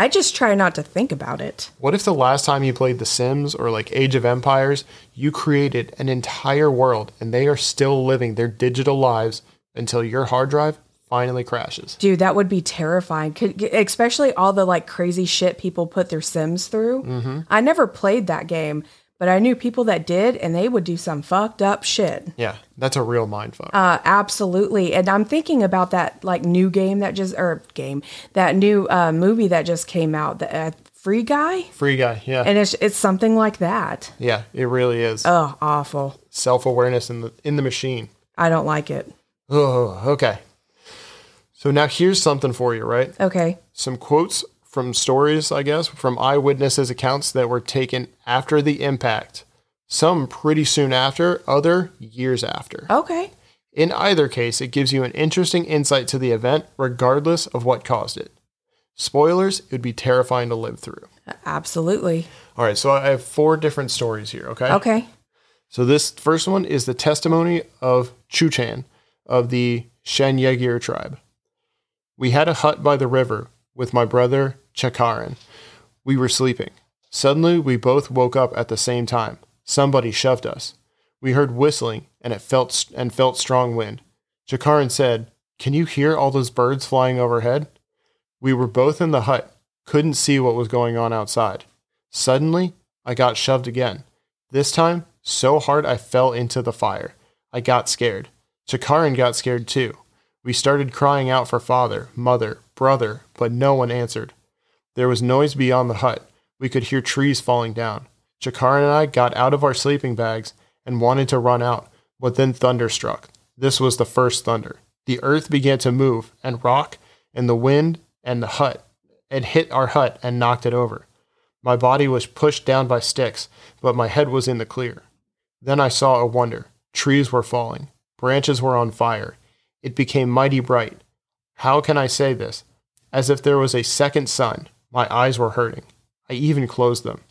I just try not to think about it. What if the last time you played The Sims or like Age of Empires, you created an entire world and they are still living their digital lives until your hard drive finally crashes? Dude, that would be terrifying. Could, especially all the like crazy shit people put their Sims through. Mm-hmm. I never played that game, but I knew people that did, and they would do some fucked up shit. Yeah, that's a real mindfuck. Uh, absolutely. And I'm thinking about that like new game that just or game that new uh, movie that just came out, the uh, Free Guy, Free guy, yeah. and it's it's something like that. yeah, it really is. Oh, awful. Self-awareness in the in the machine. I don't like it. Oh, okay. So now here's something for you, right? Okay. Some quotes from stories, I guess, from eyewitnesses' accounts that were taken after the impact. Some pretty soon after, other years after. Okay. In either case, it gives you an interesting insight to the event, regardless of what caused it. Spoilers, it would be terrifying to live through. Absolutely. All right, so I have four different stories here, okay? Okay. So this first one is the testimony of Chuchan of the Shanyagir tribe. We had a hut by the river with my brother Chekaren. We were sleeping. Suddenly, we both woke up at the same time. Somebody shoved us. We heard whistling and it felt and felt strong wind. Chekaren said, "Can you hear all those birds flying overhead?" We were both in the hut, couldn't see what was going on outside. Suddenly, I got shoved again. This time, so hard I fell into the fire. I got scared. Chekaren got scared too. We started crying out for father, mother, brother, but no one answered. There was noise beyond the hut. We could hear trees falling down. Chekaren and I got out of our sleeping bags and wanted to run out, but then thunder struck. This was the first thunder. The earth began to move and rock, and the wind and the hut it hit our hut and knocked it over. My body was pushed down by sticks, but my head was in the clear. Then I saw a wonder. Trees were falling, branches were on fire. It became mighty bright. How can I say this? As if there was a second sun. My eyes were hurting. I even closed them.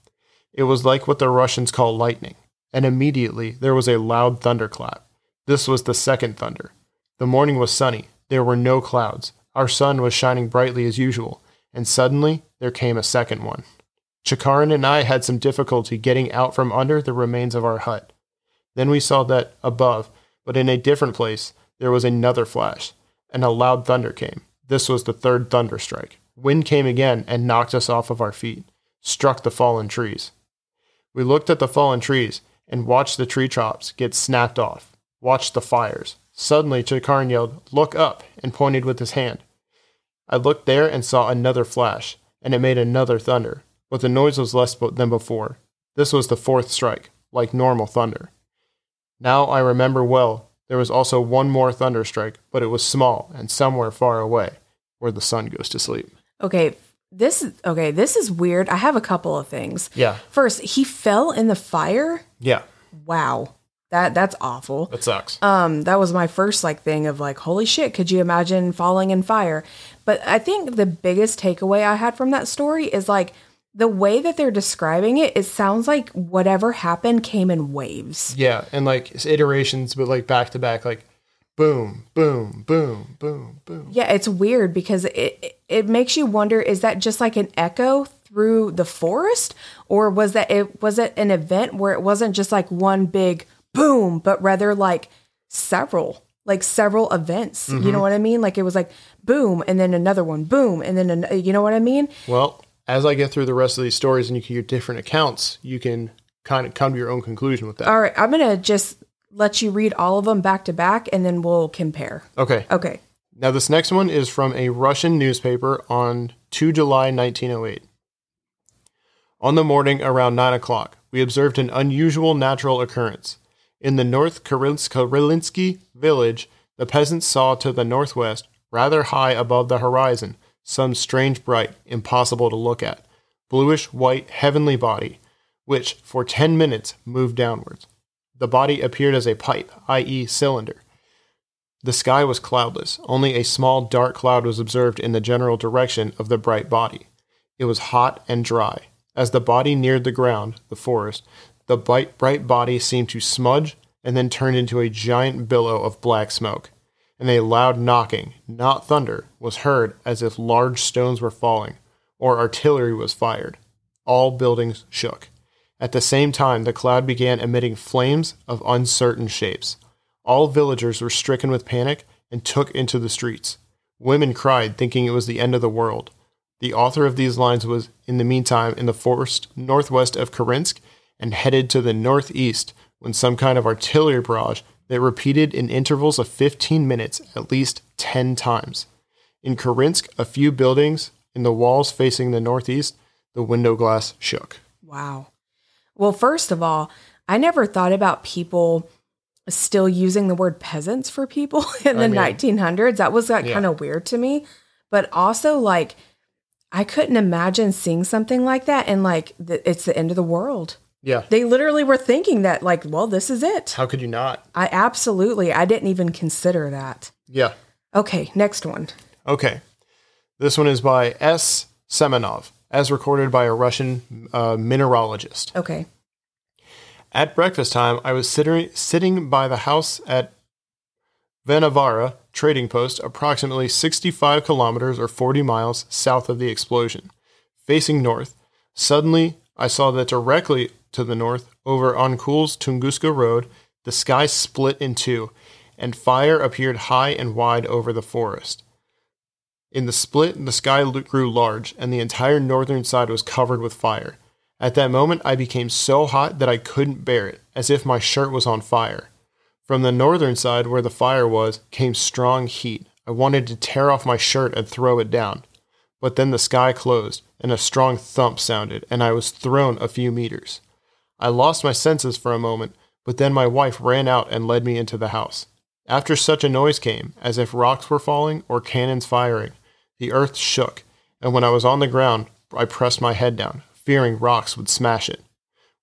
It was like what the Russians call lightning. And immediately there was a loud thunderclap. This was the second thunder. The morning was sunny. There were no clouds. Our sun was shining brightly as usual. And suddenly there came a second one. Chekaren and I had some difficulty getting out from under the remains of our hut. Then we saw that above, but in a different place, there was another flash, and a loud thunder came. This was the third thunder strike. Wind came again and knocked us off of our feet, struck the fallen trees. We looked at the fallen trees and watched the tree tops get snapped off, watched the fires. Suddenly, Chekaren yelled, Look up, and pointed with his hand. I looked there and saw another flash, and it made another thunder, but the noise was less than before. This was the fourth strike, like normal thunder. Now I remember well, there was also one more thunder strike, but it was small and somewhere far away, where the sun goes to sleep. Okay. This is okay. This is weird. I have a couple of things. Yeah. First, he fell in the fire. Yeah, Wow. That that's awful. that sucks. Um, that was my first like thing of like, holy shit, could you imagine falling in fire? But I think the biggest takeaway I had from that story is like the way that they're describing it, it sounds like whatever happened came in waves. yeah, and like iterations, but like back to back, like boom, boom, boom, boom, boom. Yeah, it's weird because it it- makes you wonder is that just like an echo through the forest or was that it was it an event where it wasn't just like one big boom but rather like several like several events. You mm-hmm. know what I mean? Like it was like boom and then another one boom and then an, you know what I mean? Well, as I get through the rest of these stories and you can hear different accounts, you can kind of come to your own conclusion with that. All right, I'm going to just let you read all of them back to back and then we'll compare. Okay. Okay. Now, this next one is from a Russian newspaper on 2 July 1908. On the morning around 9 o'clock, we observed an unusual natural occurrence. In the North Karelinsky village, the peasants saw to the northwest, rather high above the horizon, some strange bright, impossible to look at, bluish white heavenly body, which for ten minutes moved downwards. The body appeared as a pipe, i.e., cylinder. The sky was cloudless. Only a small dark cloud was observed in the general direction of the bright body. It was hot and dry. As the body neared the ground, the forest, the bright, body seemed to smudge and then turned into a giant billow of black smoke. And a loud knocking, not thunder, was heard as if large stones were falling, or artillery was fired. All buildings shook. At the same time, the cloud began emitting flames of uncertain shapes. All villagers were stricken with panic and took into the streets. Women cried, thinking it was the end of the world. The author of these lines was, in the meantime, in the forest northwest of Kirensk and headed to the northeast when some kind of artillery barrage that repeated in intervals of 15 minutes at least 10 times. In Kirensk, a few buildings in the walls facing the northeast, the window glass shook. Wow. Well, first of all, I never thought about people still using the word peasants for people in oh, the I mean- 1900s. That was like Yeah. kind of weird to me. But also, like, I couldn't imagine seeing something like that and like th- it's the end of the world. Yeah. They literally were thinking that, like, well, this is it. How could you not? I absolutely, I didn't even consider that. Yeah. Okay, next one. Okay. This one is by S. Semenov, as recorded by a Russian uh, mineralogist. Okay. At breakfast time, I was sitting, sitting by the house at Vanavara trading post, approximately 65 kilometers or 40 miles south of the explosion. Facing north, suddenly I saw that directly to the north, over Onkoul's Tunguska Road, the sky split in two, and fire appeared high and wide over the forest. In the split, the sky grew large, and the entire northern side was covered with fire. At that moment, I became so hot that I couldn't bear it, as if my shirt was on fire. From the northern side, where the fire was, came strong heat. I wanted to tear off my shirt and throw it down. But then the sky closed, and a strong thump sounded, and I was thrown a few meters. I lost my senses for a moment, but then my wife ran out and led me into the house. After such a noise came, as if rocks were falling or cannons firing, the earth shook, and when I was on the ground, I pressed my head down, fearing rocks would smash it.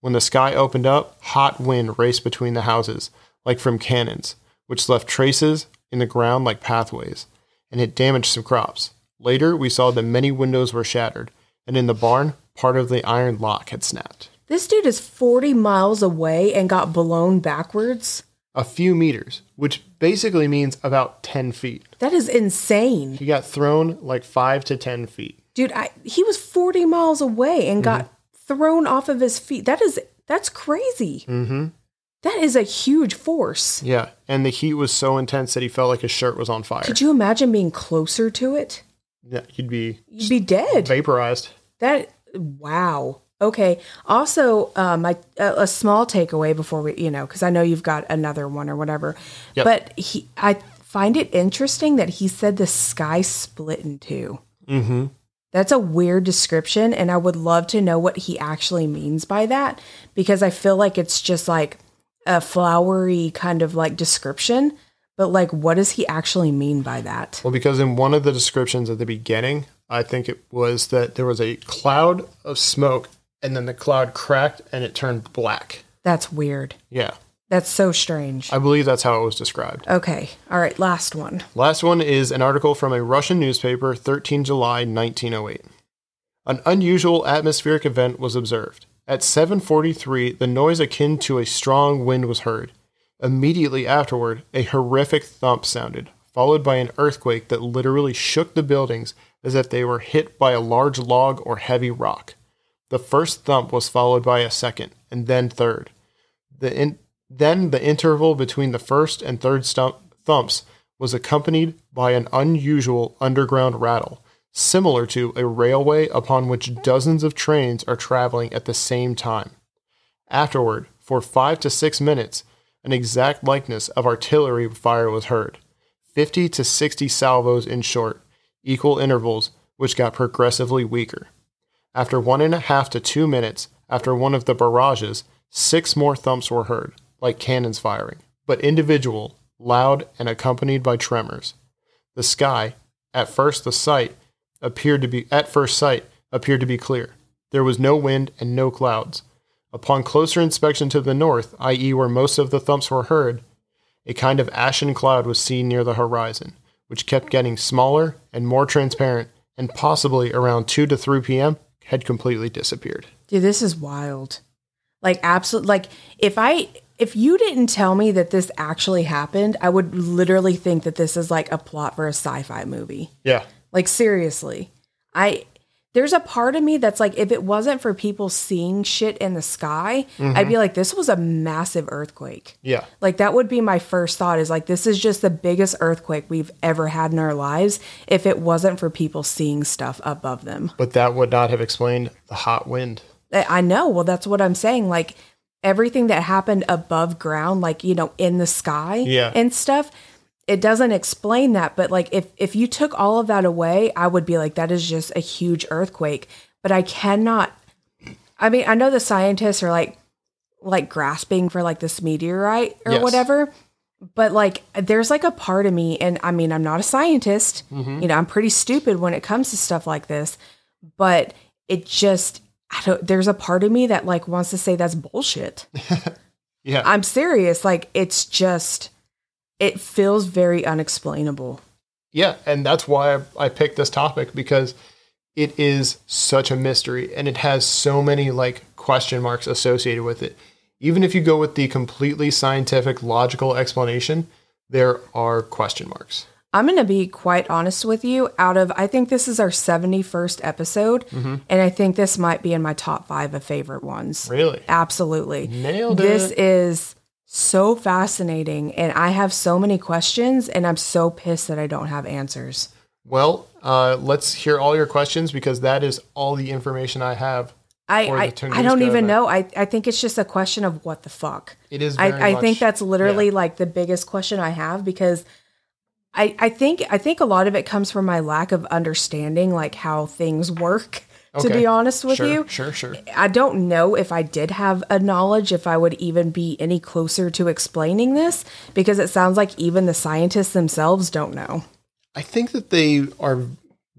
When the sky opened up, hot wind raced between the houses, like from cannons, which left traces in the ground like pathways, and it damaged some crops. Later, we saw that many windows were shattered, and in the barn, part of the iron lock had snapped. This dude is 40 miles away and got blown backwards. A few meters, which basically means about 10 feet. That is insane. He got thrown like 5 to 10 feet. Dude, I, he was 40 miles away and got Mm-hmm. thrown off of his feet. That is that's crazy. Mm-hmm. That is a huge force. Yeah, and the heat was so intense that he felt like his shirt was on fire. Could you imagine being closer to it? yeah, you'd be You'd be dead. vaporized. That wow. Okay. Also, um, I, a, a small takeaway before we, you know, because I know you've got another one or whatever. Yep. But he, I find it interesting that he said the sky split in 2 Mm-hmm. That's a weird description, and I would love to know what he actually means by that because I feel like it's just like a flowery kind of like description. But like, what does he actually mean by that? Well, because in one of the descriptions at the beginning, I think it was that there was a cloud of smoke and then the cloud cracked and it turned black. That's weird. Yeah, That's so strange. I believe that's how it was described. Okay. All right. Last one. Last one is an article from a Russian newspaper, 13 July 1908. An unusual atmospheric event was observed. At 7:43, the noise akin to a strong wind was heard. Immediately afterward, a horrific thump sounded, followed by an earthquake that literally shook the buildings as if they were hit by a large log or heavy rock. The first thump was followed by a second, and then third. The in, then the interval between the first and third stump, thumps was accompanied by an unusual underground rattle, similar to a railway upon which dozens of trains are traveling at the same time. Afterward, for five to six minutes, an exact likeness of artillery fire was heard. 50 to 60 salvos in short, equal intervals, which got progressively weaker. After one and a half to two minutes after one of the barrages, six more thumps were heard, like cannons firing, but individual, loud, and accompanied by tremors. The sky, at first the sight, appeared to be at first sight appeared to be clear. There was no wind and no clouds. Upon closer inspection to the north, i.e., where most of the thumps were heard, a kind of ashen cloud was seen near the horizon, which kept getting smaller and more transparent, and possibly around 2 to 3 p.m. had completely disappeared. Dude, this is wild. Like absolute like if I if you didn't tell me that this actually happened, I would literally think that this is like a plot for a sci-fi movie. Yeah. Like seriously. I there's a part of me that's like, if it wasn't for people seeing shit in the sky, I'd be mm-hmm. like, this was a massive earthquake. Yeah. Like that would be my first thought is like, this is just the biggest earthquake we've ever had in our lives if it wasn't for people seeing stuff above them. But that would not have explained the hot wind. I I know. Well, that's what I'm saying. Like everything that happened above ground, like, you know, in the sky Yeah. and stuff, it doesn't explain that. But like if if you took all of that away, I would be like, that is just a huge earthquake. But I cannot I mean, I know the scientists are like like grasping for like this meteorite or Yes. whatever. But like there's like a part of me and I mean I'm not a scientist. Mm-hmm. You know, I'm pretty stupid when it comes to stuff like this, but it just I don't there's a part of me that like wants to say that's bullshit. Yeah. I'm serious. Like it's just it feels very unexplainable. Yeah, and that's why I, I picked this topic because it is such a mystery and it has so many like question marks associated with it. Even if you go with the completely scientific, logical explanation, there are question marks. I'm going to be quite honest with you. Out of, I think this is our 71st episode, Mm-hmm. and I think this might be in my top five of favorite ones. Really? Absolutely. Nailed This it. is so fascinating, and I have so many questions, and I'm so pissed that I don't have answers. Well, uh, let's hear all your questions because that is all the information I have. I, I, I don't even event. know. I, I think it's just a question of what the fuck. It is. Very I, I think that's literally yeah. like the biggest question I have because I I think I think a lot of it comes from my lack of understanding like how things work. To Okay. be honest with sure, you, Sure, sure. I don't know if I did have a knowledge if I would even be any closer to explaining this because it sounds like even the scientists themselves don't know. I think that they are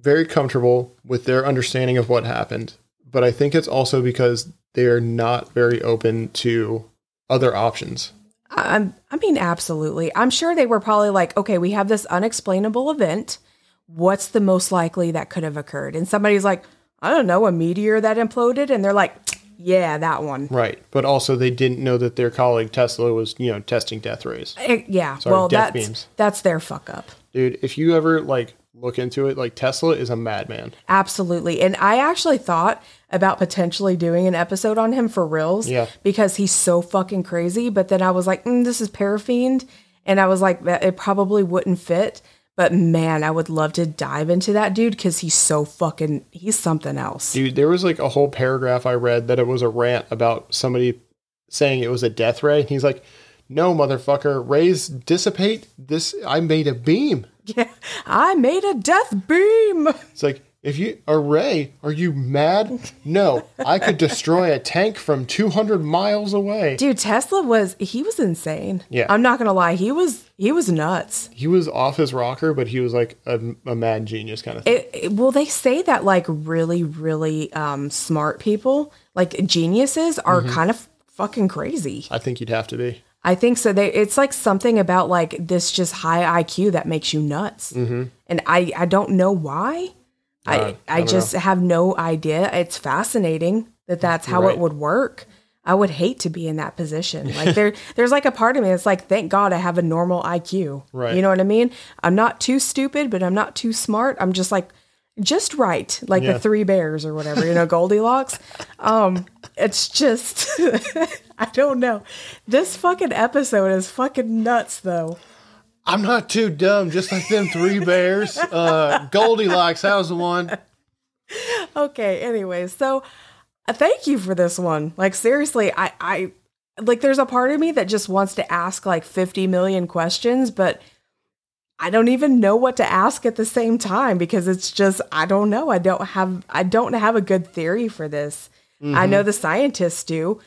very comfortable with their understanding of what happened, but I think it's also because they are not very open to other options. I- I'm, I mean, absolutely. I'm sure they were probably like, okay, we have this unexplainable event. What's the most likely that could have occurred? And somebody's like, I don't know, a meteor that imploded. And they're like, yeah, that one. Right. But also they didn't know that their colleague Tesla was, you know, testing death rays. Eh, yeah. Sorry, well, death that's, beams. that's their fuck up. Dude, if you ever like look into it, like Tesla is a madman. Absolutely. And I actually thought about potentially doing an episode on him for reals. Yeah. Because he's so fucking crazy. But then I was like, mm, this is Parafiend. And I was like, that it probably wouldn't fit. But man, I would love to dive into that dude because he's so fucking, he's something else. Dude, there was like a whole paragraph I read that it was a rant about somebody saying it was a death ray. And He's like, no, motherfucker, rays dissipate. This, I made a beam. Yeah. I made a death beam. It's like, if you a ray, are you mad? No, I could destroy a tank from 200 miles away. Dude, Tesla was, he was insane. Yeah. I'm not to lie. He was, he was nuts. He was off his rocker, but he was like a, a mad genius kind of thing. It, it- well, they say that like really, really um, smart people, like geniuses, are Mm-hmm. kind of fucking crazy. I think you'd have to be. I think so. They it's like something about like this just high IQ that makes you nuts, mm-hmm. and I I don't know why. I I just have no idea. It's fascinating that that's how Right. it would work. I would hate to be in that position. Like there, there's like a part of me that's like, thank God I have a normal IQ. Right. You know what I mean? I'm not too stupid, but I'm not too smart. I'm just like, just right, like Yeah. the three bears or whatever. You know, Goldilocks. Um, it's just, I don't know. This fucking episode is fucking nuts, though. I'm not too dumb, just like them three bears. Uh, Goldilocks, that was the one? Okay. Anyway, so uh, thank you for this one. Like seriously, I, I like. There's a part of me that just wants to ask like 50 million questions, but I don't even know what to ask at the same time because it's just I don't know. I don't have I don't have a good theory for this. I know the scientists do.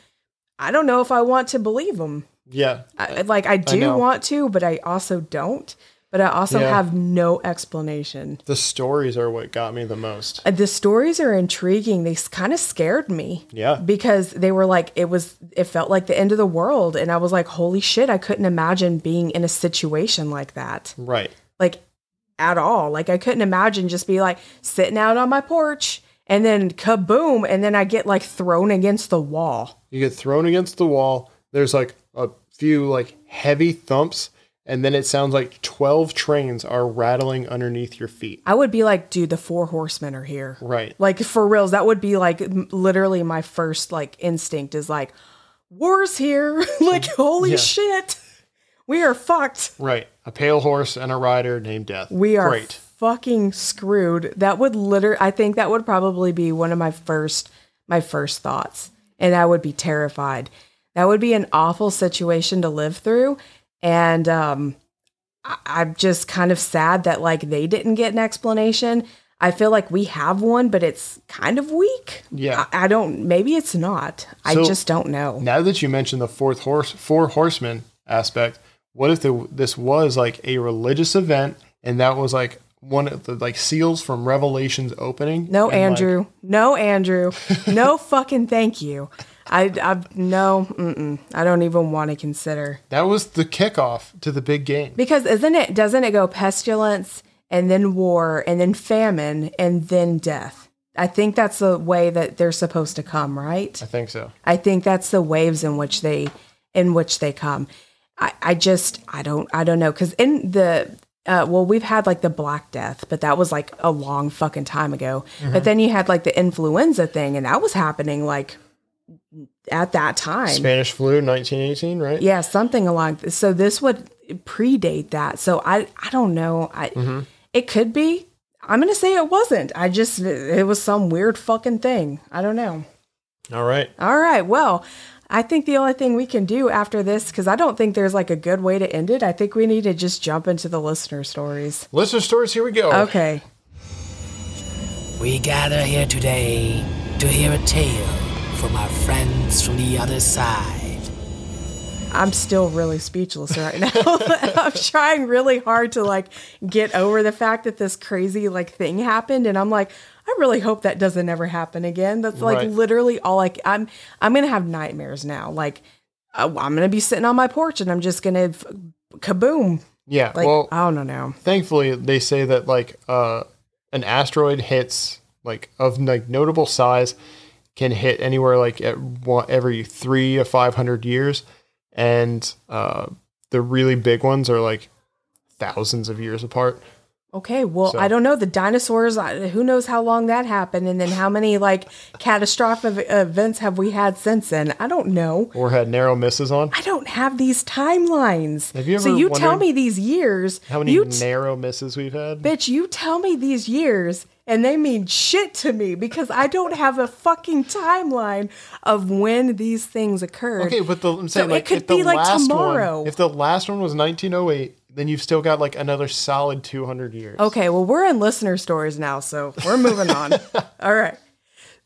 I don't know if I want to believe them. Yeah, I, like I do know. want to, but I also don't. But I also Yeah. have no explanation. the stories are what got me the most. Uh, The stories are intriguing. They kind of scared me. Yeah. Because they were like, it was, it felt like the end of the world. And I was like, holy shit, I couldn't imagine being in a situation like that. Right. Like, at all. Like, I couldn't imagine just be like sitting out on my porch and then kaboom. And then I get like thrown against the wall. You get thrown against the wall. There's like a few like heavy thumps, and then it sounds like 12 trains are rattling underneath your feet. I would be like, dude, the four horsemen are here. Right. Like for reals, that would be like m- literally my first like instinct is like, war's here. like, oh, holy Yeah. shit. We are fucked. Right. A pale horse and a rider named Death. We are Great. fucking screwed. That would literally I think that would probably be one of my first my first thoughts. And I would be terrified. That would be an awful situation to live through. And um I, I'm just kind of sad that like they didn't get an explanation. I feel like we have one, but it's kind of weak. Yeah. I, I don't maybe it's not. I So- just don't know. Now that you mentioned the fourth horse, four horsemen aspect, what if the, this was like a religious event and that was like one of the like seals from Revelation's opening? No, and, like, Andrew. no, Andrew. No fucking thank you. I, I no, mm-mm. I don't even want to consider that was the kickoff to the big game. because isn't it? Doesn't it go pestilence and then war and then famine and then death? I think that's the way that they're supposed to come, right? I think so. I think that's the waves in which they in which they come. I, I just I don't I don't know because in the uh, well we've had like the Black Death, but that was like a long fucking time ago. But then you had like the influenza thing, and that was happening like at that time. Spanish flu, 1918, right? Yeah, something along. This. So this would predate that. So I I don't know. I mm-hmm. it could be. I'm gonna say it wasn't. I just it was some weird fucking thing. I don't know. All right. All right. Well, I think the only thing we can do after this, because I don't think there's like a good way to end it, I think we need to just jump into the listener stories. Listener stories, here we go. Okay. We gather here today to hear a tale from our friends from the other side. I'm still really speechless right now. I'm trying really hard to like get over the fact that this crazy like thing happened. And I'm like, I really hope that doesn't ever happen again. That's like Right. literally all like I'm I'm gonna have nightmares now. Like uh, I'm gonna be sitting on my porch and I'm just gonna f- kaboom. Yeah. Like well, I don't know. thankfully they say that like uh an asteroid hits like of like notable size can hit anywhere like at one, every three to five hundred years, and uh the really big ones are like thousands of years apart. Okay, well, So- I don't know. The dinosaurs, who knows how long that happened, and then how many like catastrophic events have we had since then? I don't know. Or had narrow misses on. I don't have these timelines. Have you ever so you tell me these years. How many you t- narrow misses we've had? bitch? You tell me these years, and they mean shit to me because I don't have a fucking timeline of when these things occurred. Okay, but the, I'm saying it like could if the be, like, last tomorrow. one, if the last one was 1908, then you've still got like another solid 200 years. Okay, well, we're in listener stories now, so we're moving on. All right.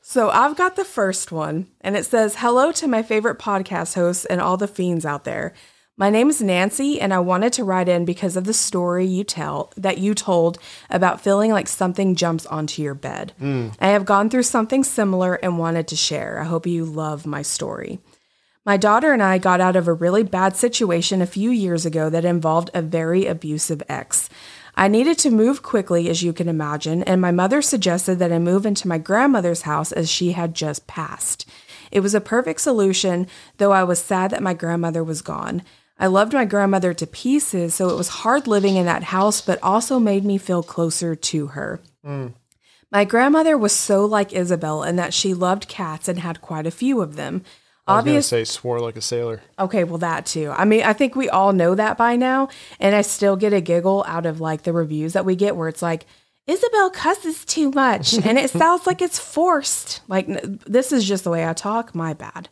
So I've got the first one, and it says Hello to my favorite podcast hosts and all the fiends out there. My name is Nancy, and I wanted to write in because of the story you tell that you told about feeling like something jumps onto your bed. Mm. I have gone through something similar and wanted to share. I hope you love my story. My daughter and I got out of a really bad situation a few years ago that involved a very abusive ex. I needed to move quickly, as you can imagine, and my mother suggested that I move into my grandmother's house as she had just passed. It was a perfect solution, though I was sad that my grandmother was gone. I loved my grandmother to pieces, so it was hard living in that house, but also made me feel closer to her. Mm. My grandmother was so like Isabel in that she loved cats and had quite a few of them. I was Obvious- say swore like a sailor. Okay, well that too. I mean, I think we all know that by now, and I still get a giggle out of like the reviews that we get where it's like Isabel cusses too much and it sounds like it's forced. Like this is just the way I talk, my bad.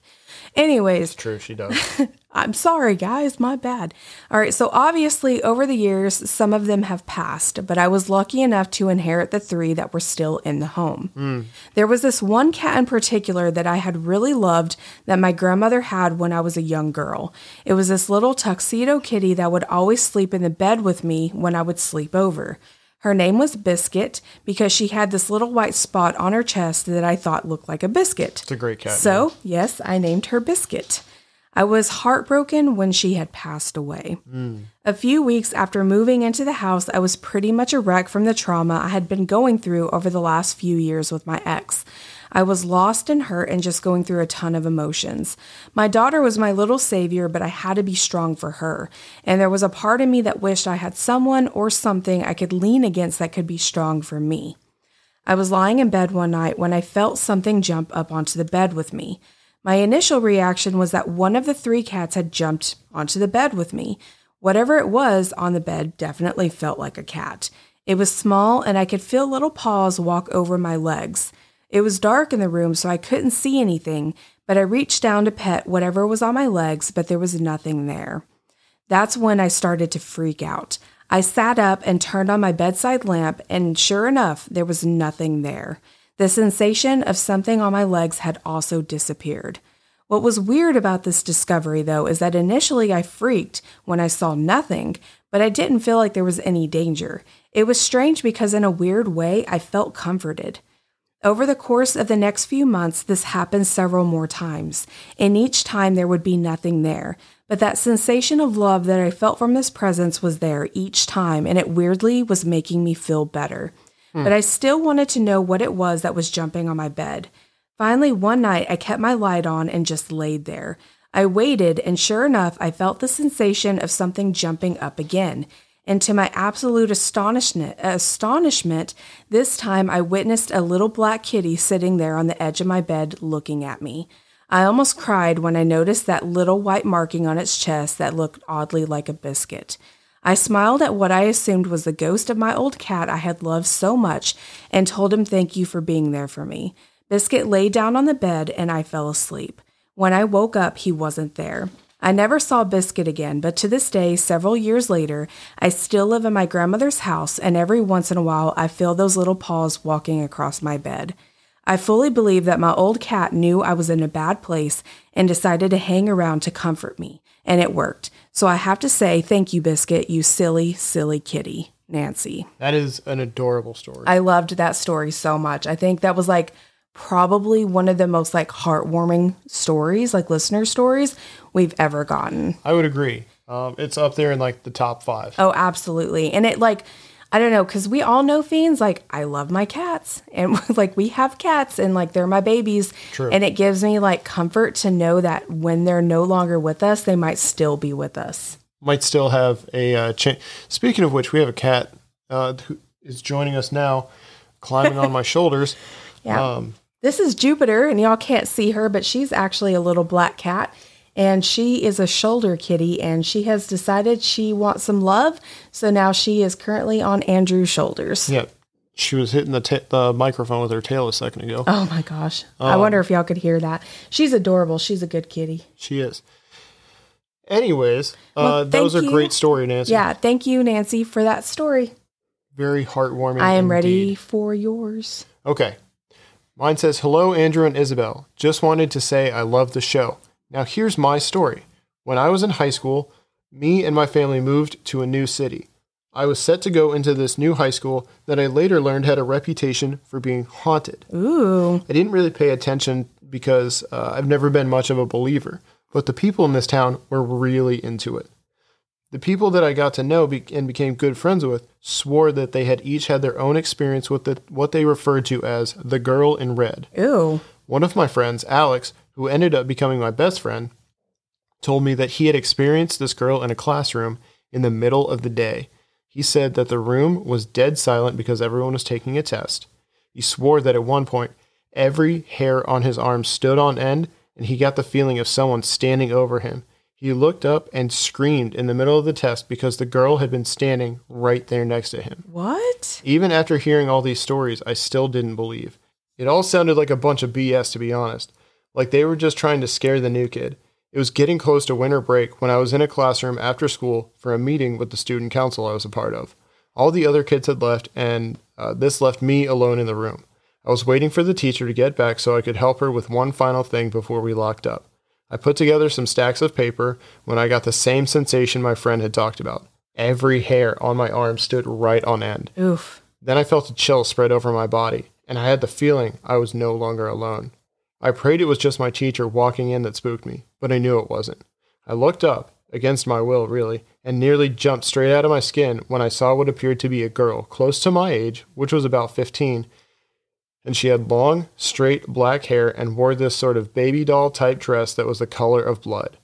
Anyways, it's True, she does. I'm sorry, guys, my bad. All right, so obviously, over the years, some of them have passed, but I was lucky enough to inherit the three that were still in the home. Hmm. There was this one cat in particular that I had really loved that my grandmother had when I was a young girl. It was this little tuxedo kitty that would always sleep in the bed with me when I would sleep over. Her name was Biscuit because she had this little white spot on her chest that I thought looked like a biscuit. It's a great cat. So, yes, I named her Biscuit. I was heartbroken when she had passed away. Hmm. A few weeks after moving into the house, I was pretty much a wreck from the trauma I had been going through over the last few years with my ex. I was lost and hurt and just going through a ton of emotions. My daughter was my little savior, but I had to be strong for her. And there was a part of me that wished I had someone or something I could lean against that could be strong for me. I was lying in bed one night when I felt something jump up onto the bed with me. My initial reaction was that one of the three cats had jumped onto the bed with me. Whatever it was on the bed definitely felt like a cat. It was small, and I could feel little paws walk over my legs. It was dark in the room, so I couldn't see anything, but I reached down to pet whatever was on my legs, but there was nothing there. That's when I started to freak out. I sat up and turned on my bedside lamp, and sure enough, there was nothing there. The sensation of something on my legs had also disappeared. What was weird about this discovery, though, is that initially I freaked when I saw nothing, but I didn't feel like there was any danger. It was strange because, in a weird way, I felt comforted. Over the course of the next few months, this happened several more times, and each time there would be nothing there. But that sensation of love that I felt from this presence was there each time, and it weirdly was making me feel better. Hmm. But I still wanted to know what it was that was jumping on my bed. Finally, one night, I kept my light on and just laid there. I waited, and sure enough, I felt the sensation of something jumping up again. And to my absolute astonishment, astonishment, this time I witnessed a little black kitty sitting there on the edge of my bed looking at me. I almost cried when I noticed that little white marking on its chest that looked oddly like a biscuit. I smiled at what I assumed was the ghost of my old cat I had loved so much and told him thank you for being there for me. Biscuit lay down on the bed and I fell asleep. When I woke up, he wasn't there. I never saw Biscuit again, but to this day, several years later, I still live in my grandmother's house, and every once in a while, I feel those little paws walking across my bed. I fully believe that my old cat knew I was in a bad place and decided to hang around to comfort me, and it worked. So I have to say, thank you, Biscuit, you silly, silly kitty. Nancy. That is an adorable story. I loved that story so much. I think that was like probably one of the most like heartwarming stories, like listener stories we've ever gotten. I would agree. Um, it's up there in like the top five. Oh, absolutely. And it like I don't know, because we all know fiends. Like, I love my cats, and like we have cats, and like they're my babies. True. And it gives me like comfort to know that when they're no longer with us, they might still be with us. Might still have a uh, cha- Speaking of which, we have a cat uh, who is joining us now, climbing on my shoulders. Yeah. Um, This is Jupiter, and y'all can't see her, but she's actually a little black cat. And she is a shoulder kitty, and she has decided she wants some love. So now she is currently on Andrew's shoulders. yeah, she was hitting the ta- the microphone with her tail a second ago. Oh my gosh. I wonder if y'all could hear that. She's adorable. She's a good kitty. She is. Anyways, Well, uh, that was a you. great story, Nancy. Yeah. Thank you, Nancy, for that story. Very heartwarming. I am indeed. ready for yours. Okay. Mine says, Hello, Andrew and Isabel. Just wanted to say I love the show. Now, here's my story. When I was in high school, me and my family moved to a new city. I was set to go into this new high school that I later learned had a reputation for being haunted. Ooh. I didn't really pay attention because uh, I've never been much of a believer, but the people in this town were really into it. The people that I got to know be- and became good friends with swore that they had each had their own experience with the, what they referred to as the girl in red. Ooh. One of my friends, Alex, who ended up becoming my best friend, told me that he had experienced this girl in a classroom in the middle of the day. He said that the room was dead silent because everyone was taking a test. He swore that at one point, every hair on his arm stood on end and he got the feeling of someone standing over him. He looked up and screamed in the middle of the test because the girl had been standing right there next to him. What? Even after hearing all these stories, I still didn't believe. It all sounded like a bunch of BS, to be honest. Like they were just trying to scare the new kid. It was getting close to winter break when I was in a classroom after school for a meeting with the student council I was a part of. All the other kids had left, and uh, this left me alone in the room. I was waiting for the teacher to get back so I could help her with one final thing before we locked up. I put together some stacks of paper when I got the same sensation my friend had talked about. Every hair on my arm stood right on end. Oof. Then I felt a chill spread over my body, and I had the feeling I was no longer alone. I prayed it was just my teacher walking in that spooked me, but I knew it wasn't. I looked up, against my will, really, and nearly jumped straight out of my skin when I saw what appeared to be a girl close to my age, which was about 15, and she had long, straight black hair and wore this sort of baby doll type dress that was the color of blood.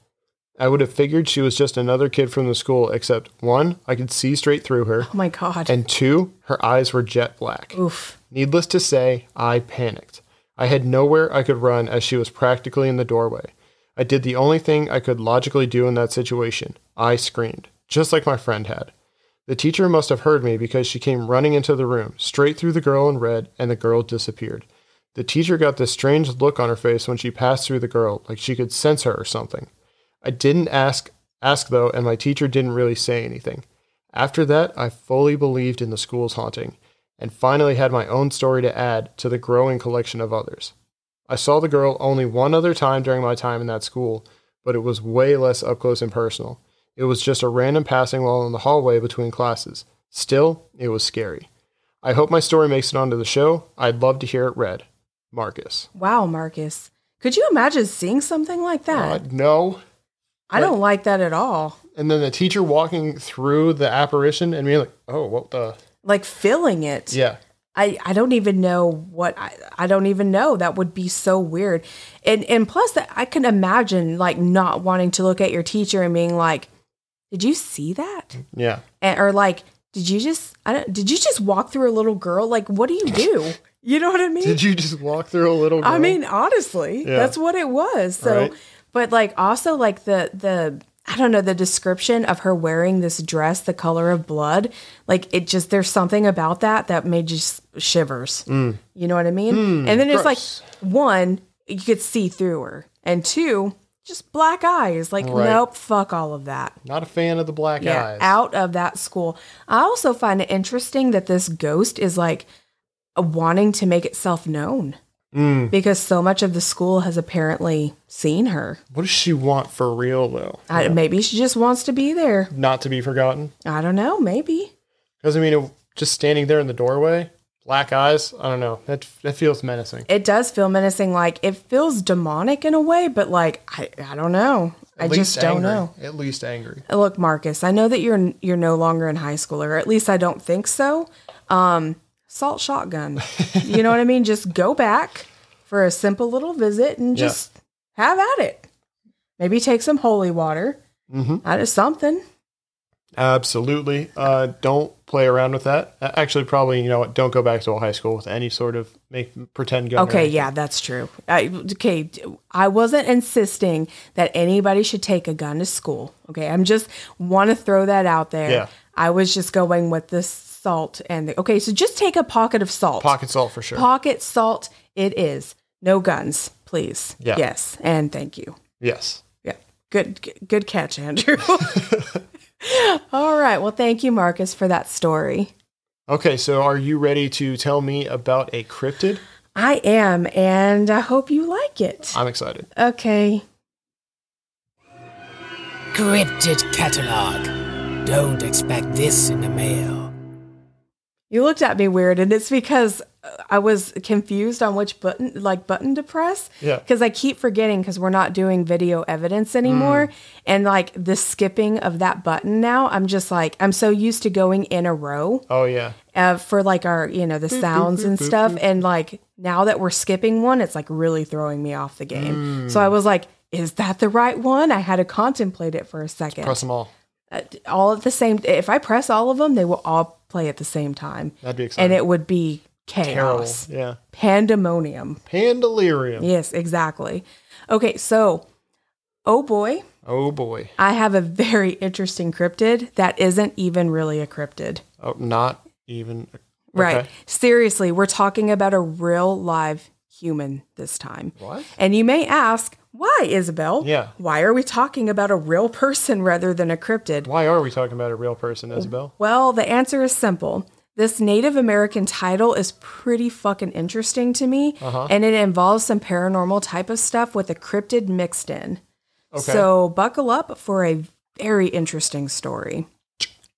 I would have figured she was just another kid from the school, except one, I could see straight through her, Oh my God. and two, her eyes were jet black. Oof. Needless to say, I panicked. I had nowhere I could run as she was practically in the doorway. I did the only thing I could logically do in that situation. I screamed, just like my friend had. The teacher must have heard me because she came running into the room, straight through the girl in red, and the girl disappeared. The teacher got this strange look on her face when she passed through the girl, like she could sense her or something. I didn't ask ask though, and my teacher didn't really say anything. After that, I fully believed in the school's haunting, and finally had my own story to add to the growing collection of others. I saw the girl only one other time during my time in that school, but it was way less up close and personal. It was just a random passing while in the hallway between classes. Still, it was scary. I hope my story makes it onto the show. I'd love to hear it read. Marcus. Wow, Marcus. Could you imagine seeing something like that? Uh, no. I don't like that at all. And then the teacher walking through the apparition and being like, oh, what the? Like feeling it. Yeah. I, I don't even know what I, I don't even know that would be so weird and and plus that I can imagine like not wanting to look at your teacher and being like did you see that? Yeah. and, or like did you just I don't did you just walk through a little girl? Like what do you do? You know what I mean? Did you just walk through a little girl? I mean honestly Yeah. that's what it was. So Right. but like also like the the I don't know the description of her wearing this dress the color of blood like it just there's something about that that made you shivers. Mm. You know what I mean? Mm, and then it's like one you could see through her. And two just black eyes like Right. nope fuck all of that not a fan of the black yeah, eyes. out of that school. I also find it interesting that this ghost is like wanting to make itself known Mm. because so much of the school has apparently seen her. What does she want for real, though? I, maybe she just wants to be there. Not to be forgotten? I don't know. Maybe. Because, I mean, it, just standing there in the doorway, black eyes, I don't know. That, that feels menacing. It does feel menacing. Like it feels demonic in a way, but like I, I don't know. I At just least don't angry. know. At least angry. Look, Marcus, I know that you're you're no longer in high school, or at least I don't think so. Um, salt shotgun. you know what I mean? Just go back for a simple little visit and Yeah. just have at it. Maybe take some holy water. Mm-hmm. That is something. Absolutely. Uh, don't play around with that. Uh, Actually, probably, you know what? Don't go back to a high school with any sort of make pretend gun. Okay, yeah, that's true. I, okay, I wasn't insisting that anybody should take a gun to school. Okay, I'm just want to throw that out there. Yeah. I was just going with the salt and the, okay, so just take a pocket of salt. Pocket salt for sure. Pocket salt it is. No guns, please. Yeah. Yes, and thank you. yes. Yeah. Good good catch, Andrew. All right. Well, thank you Marcus for that story. Okay, so are you ready to tell me about a cryptid? I am and I hope you like it. I'm excited. Okay. Cryptid catalog. Don't expect this in the mail. You looked at me weird, and it's because I was confused on which button, like button to press. Yeah. Because I keep forgetting because we're not doing video evidence anymore, Mm. and like the skipping of that button now, I'm just like I'm so used to going in a row Oh, yeah. uh, for like our you know the sounds and stuff, and like now that we're skipping one, it's like really throwing me off the game. Mm. So I was like, is that the right one? I had to contemplate it for a second. Press them all. Uh, all at the same. If I press all of them, they will all play at the same time That'd be exciting. and it would be Terrible. chaos, Yeah. pandemonium. Pandalirium. Yes, exactly. Okay, so oh boy, Oh, boy. I have a very interesting cryptid that isn't even really a cryptid. Oh, not even. Right. Okay. Seriously, we're talking about a real live human this time. What? And you may ask, why, Isabel? Yeah. Why are we talking about a real person rather than a cryptid? Why are we talking about a real person, Isabel? Well, the answer is simple. This Native American title is pretty fucking interesting to me, Uh-huh. and it involves some paranormal type of stuff with a cryptid mixed in. Okay. So buckle up for a very interesting story.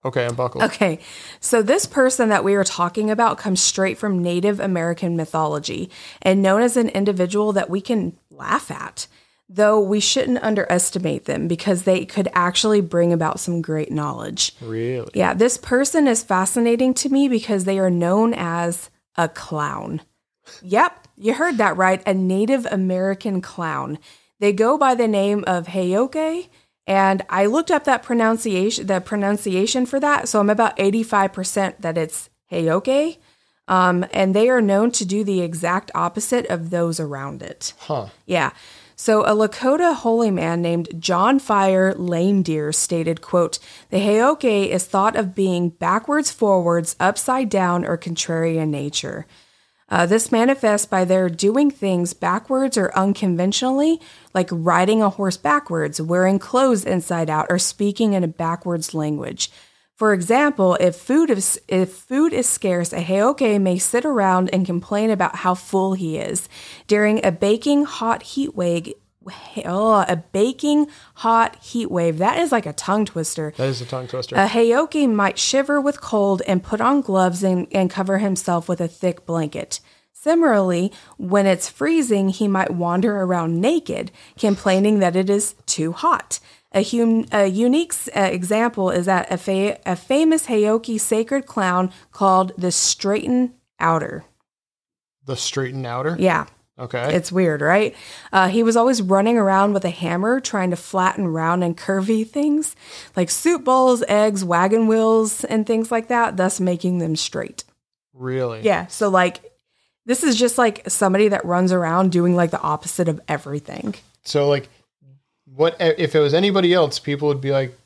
Okay, I'm buckled. Okay, so this person that we are talking about comes straight from Native American mythology and known as an individual that we can laugh at, though we shouldn't underestimate them because they could actually bring about some great knowledge. Really? Yeah, this person is fascinating to me because they are known as a clown. Yep, you heard that right. A Native American clown. They go by the name of Heyoke, and I looked up that pronunciation, the pronunciation for that. So I'm about 85% that it's Heyoke. Um, and they are known to do the exact opposite of those around it. Huh. Yeah. So a Lakota holy man named John Fire Lame Deer stated, quote, The Heyoke is thought of being backwards, forwards, upside down, or contrary in nature. Uh, this manifests by their doing things backwards or unconventionally, like riding a horse backwards, wearing clothes inside out, or speaking in a backwards language. For example, if food is if food is scarce, a Heyoke may sit around and complain about how full he is. During a baking hot heat wave, oh, a baking hot heat wave. That is like a tongue twister. That is a tongue twister. A Heyoke might shiver with cold and put on gloves and, and cover himself with a thick blanket. Similarly, when it's freezing, he might wander around naked, complaining that it is too hot. A, hum- a unique uh, example is that a, fa- a famous Heyoke sacred clown called the Straighten Outer. the straighten outer. Yeah, Okay. it's weird, right? Uh, he was always running around with a hammer trying to flatten round and curvy things like soup bowls, eggs, wagon wheels, and things like that, thus making them straight. really? Yeah, so like this is just like somebody that runs around doing like the opposite of everything. So like, what if it was anybody else? People would be like,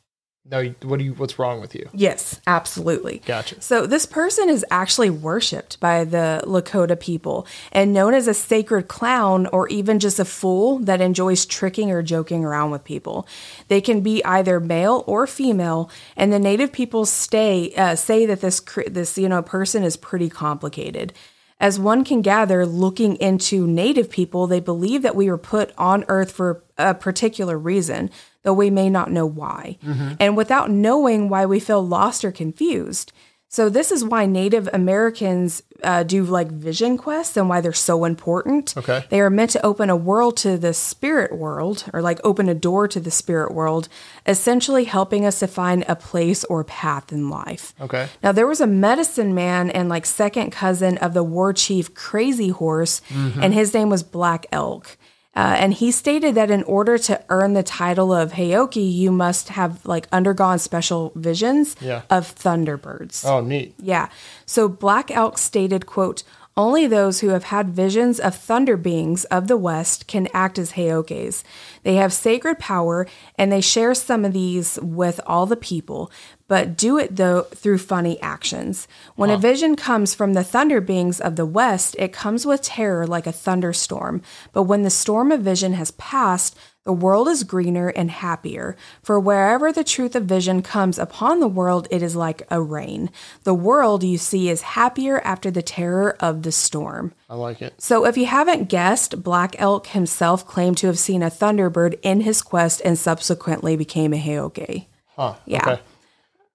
"No, what do you? What's wrong with you?" Yes, absolutely. Gotcha. So this person is actually worshipped by the Lakota people and known as a sacred clown or even just a fool that enjoys tricking or joking around with people. They can be either male or female, and the native people stay uh, say that this this you know person is pretty complicated. As one can gather, looking into native people, they believe that we were put on Earth for a particular reason, though we may not know why. And without knowing why we feel lost or confused. So, this is why Native Americans uh, do like vision quests and why they're so important. Okay. They are meant to open a world to the spirit world or like open a door to the spirit world, essentially helping us to find a place or path in life. Okay. Now, there was a medicine man and like second cousin of the war chief Crazy Horse, and his name was Black Elk. Uh, and he stated that in order to earn the title of Heyoke, you must have like undergone special visions Yeah. of thunderbirds. Oh, neat. Yeah. So Black Elk stated, quote, only those who have had visions of thunder beings of the West can act as Heokes. They have sacred power and they share some of these with all the people, but do it though through funny actions. When a vision comes from the thunder beings of the West, it comes with terror like a thunderstorm. But when the storm of vision has passed, the world is greener and happier, for wherever the truth of vision comes upon the world, it is like a rain. The world, you see, is happier after the terror of the storm. I like it. So, if you haven't guessed, Black Elk himself claimed to have seen a thunderbird in his quest and subsequently became a Heoke. Huh. Yeah. Okay.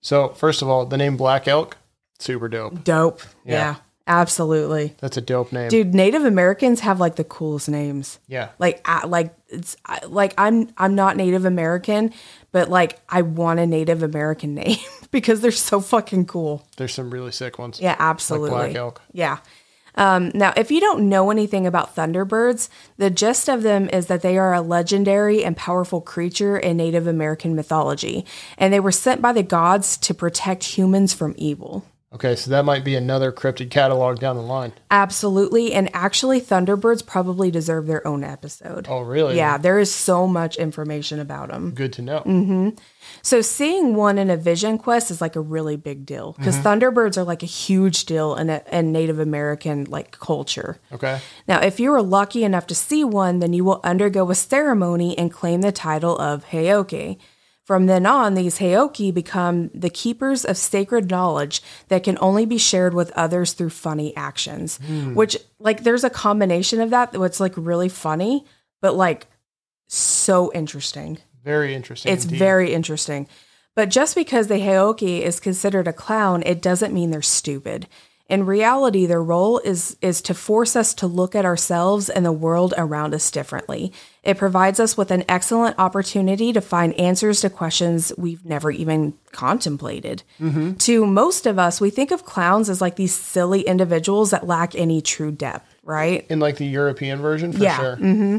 So first of all, the name Black Elk, super dope. Dope. Yeah. yeah absolutely. That's a dope name. Dude, Native Americans have like the coolest names. Yeah. Like, like it's like I'm I'm not Native American, but like I want a Native American name because they're so fucking cool. There's some really sick ones. Yeah, absolutely. Black elk. Yeah. Um, now, if you don't know anything about thunderbirds, the gist of them is that they are a legendary and powerful creature in Native American mythology, and they were sent by the gods to protect humans from evil. Okay, so that might be another cryptid catalog down the line. Absolutely. And actually, Thunderbirds probably deserve their own episode. Oh, really? Yeah, there is so much information about them. Good to know. Mm-hmm. So, seeing one in a vision quest is like a really big deal because Thunderbirds are like a huge deal in, a, in Native American like culture. Okay. Now, if you are lucky enough to see one, then you will undergo a ceremony and claim the title of Heoke. From then on, these Heoki become the keepers of sacred knowledge that can only be shared with others through funny actions. Hmm. Which, like, there's a combination of that that's like really funny, but like so interesting. Very interesting. It's indeed. very interesting. But just because the Heoki is considered a clown, it doesn't mean they're stupid. In reality, their role is is to force us to look at ourselves and the world around us differently. It provides us with an excellent opportunity to find answers to questions we've never even contemplated. Mm-hmm. To most of us, we think of clowns as like these silly individuals that lack any true depth. right? In like the European version, for Yeah, sure. Mm-hmm.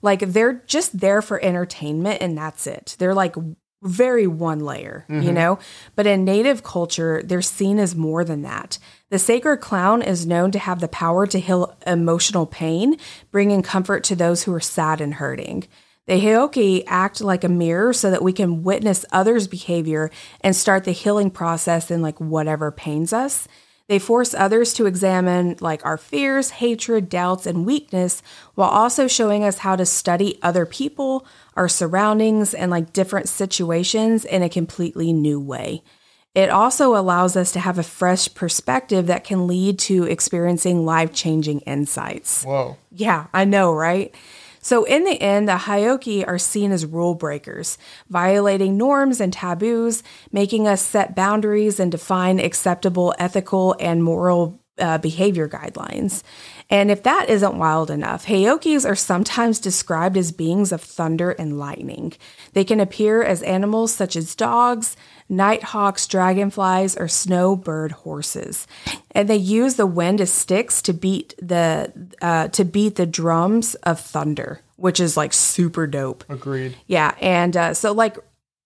Like they're just there for entertainment and that's it. They're like very one layer, you mm-hmm. know? But in native culture, they're seen as more than that. The sacred clown is known to have the power to heal emotional pain, bringing comfort to those who are sad and hurting. The Heoki act like a mirror so that we can witness others' behavior and start the healing process in like whatever pains us. They force others to examine like our fears, hatred, doubts, and weakness while also showing us how to study other people, our surroundings, and like different situations in a completely new way. It also allows us to have a fresh perspective that can lead to experiencing life changing insights. Whoa. Yeah, I know, right? So, in the end, the Hyoki are seen as rule breakers, violating norms and taboos, making us set boundaries and define acceptable ethical and moral uh, behavior guidelines. And if that isn't wild enough, Hayokis are sometimes described as beings of thunder and lightning. They can appear as animals such as dogs, nighthawks, dragonflies, or snowbird horses, and they use the wind as sticks to beat the uh, to beat the drums of thunder, which is like super dope. Agreed. Yeah, and uh, so like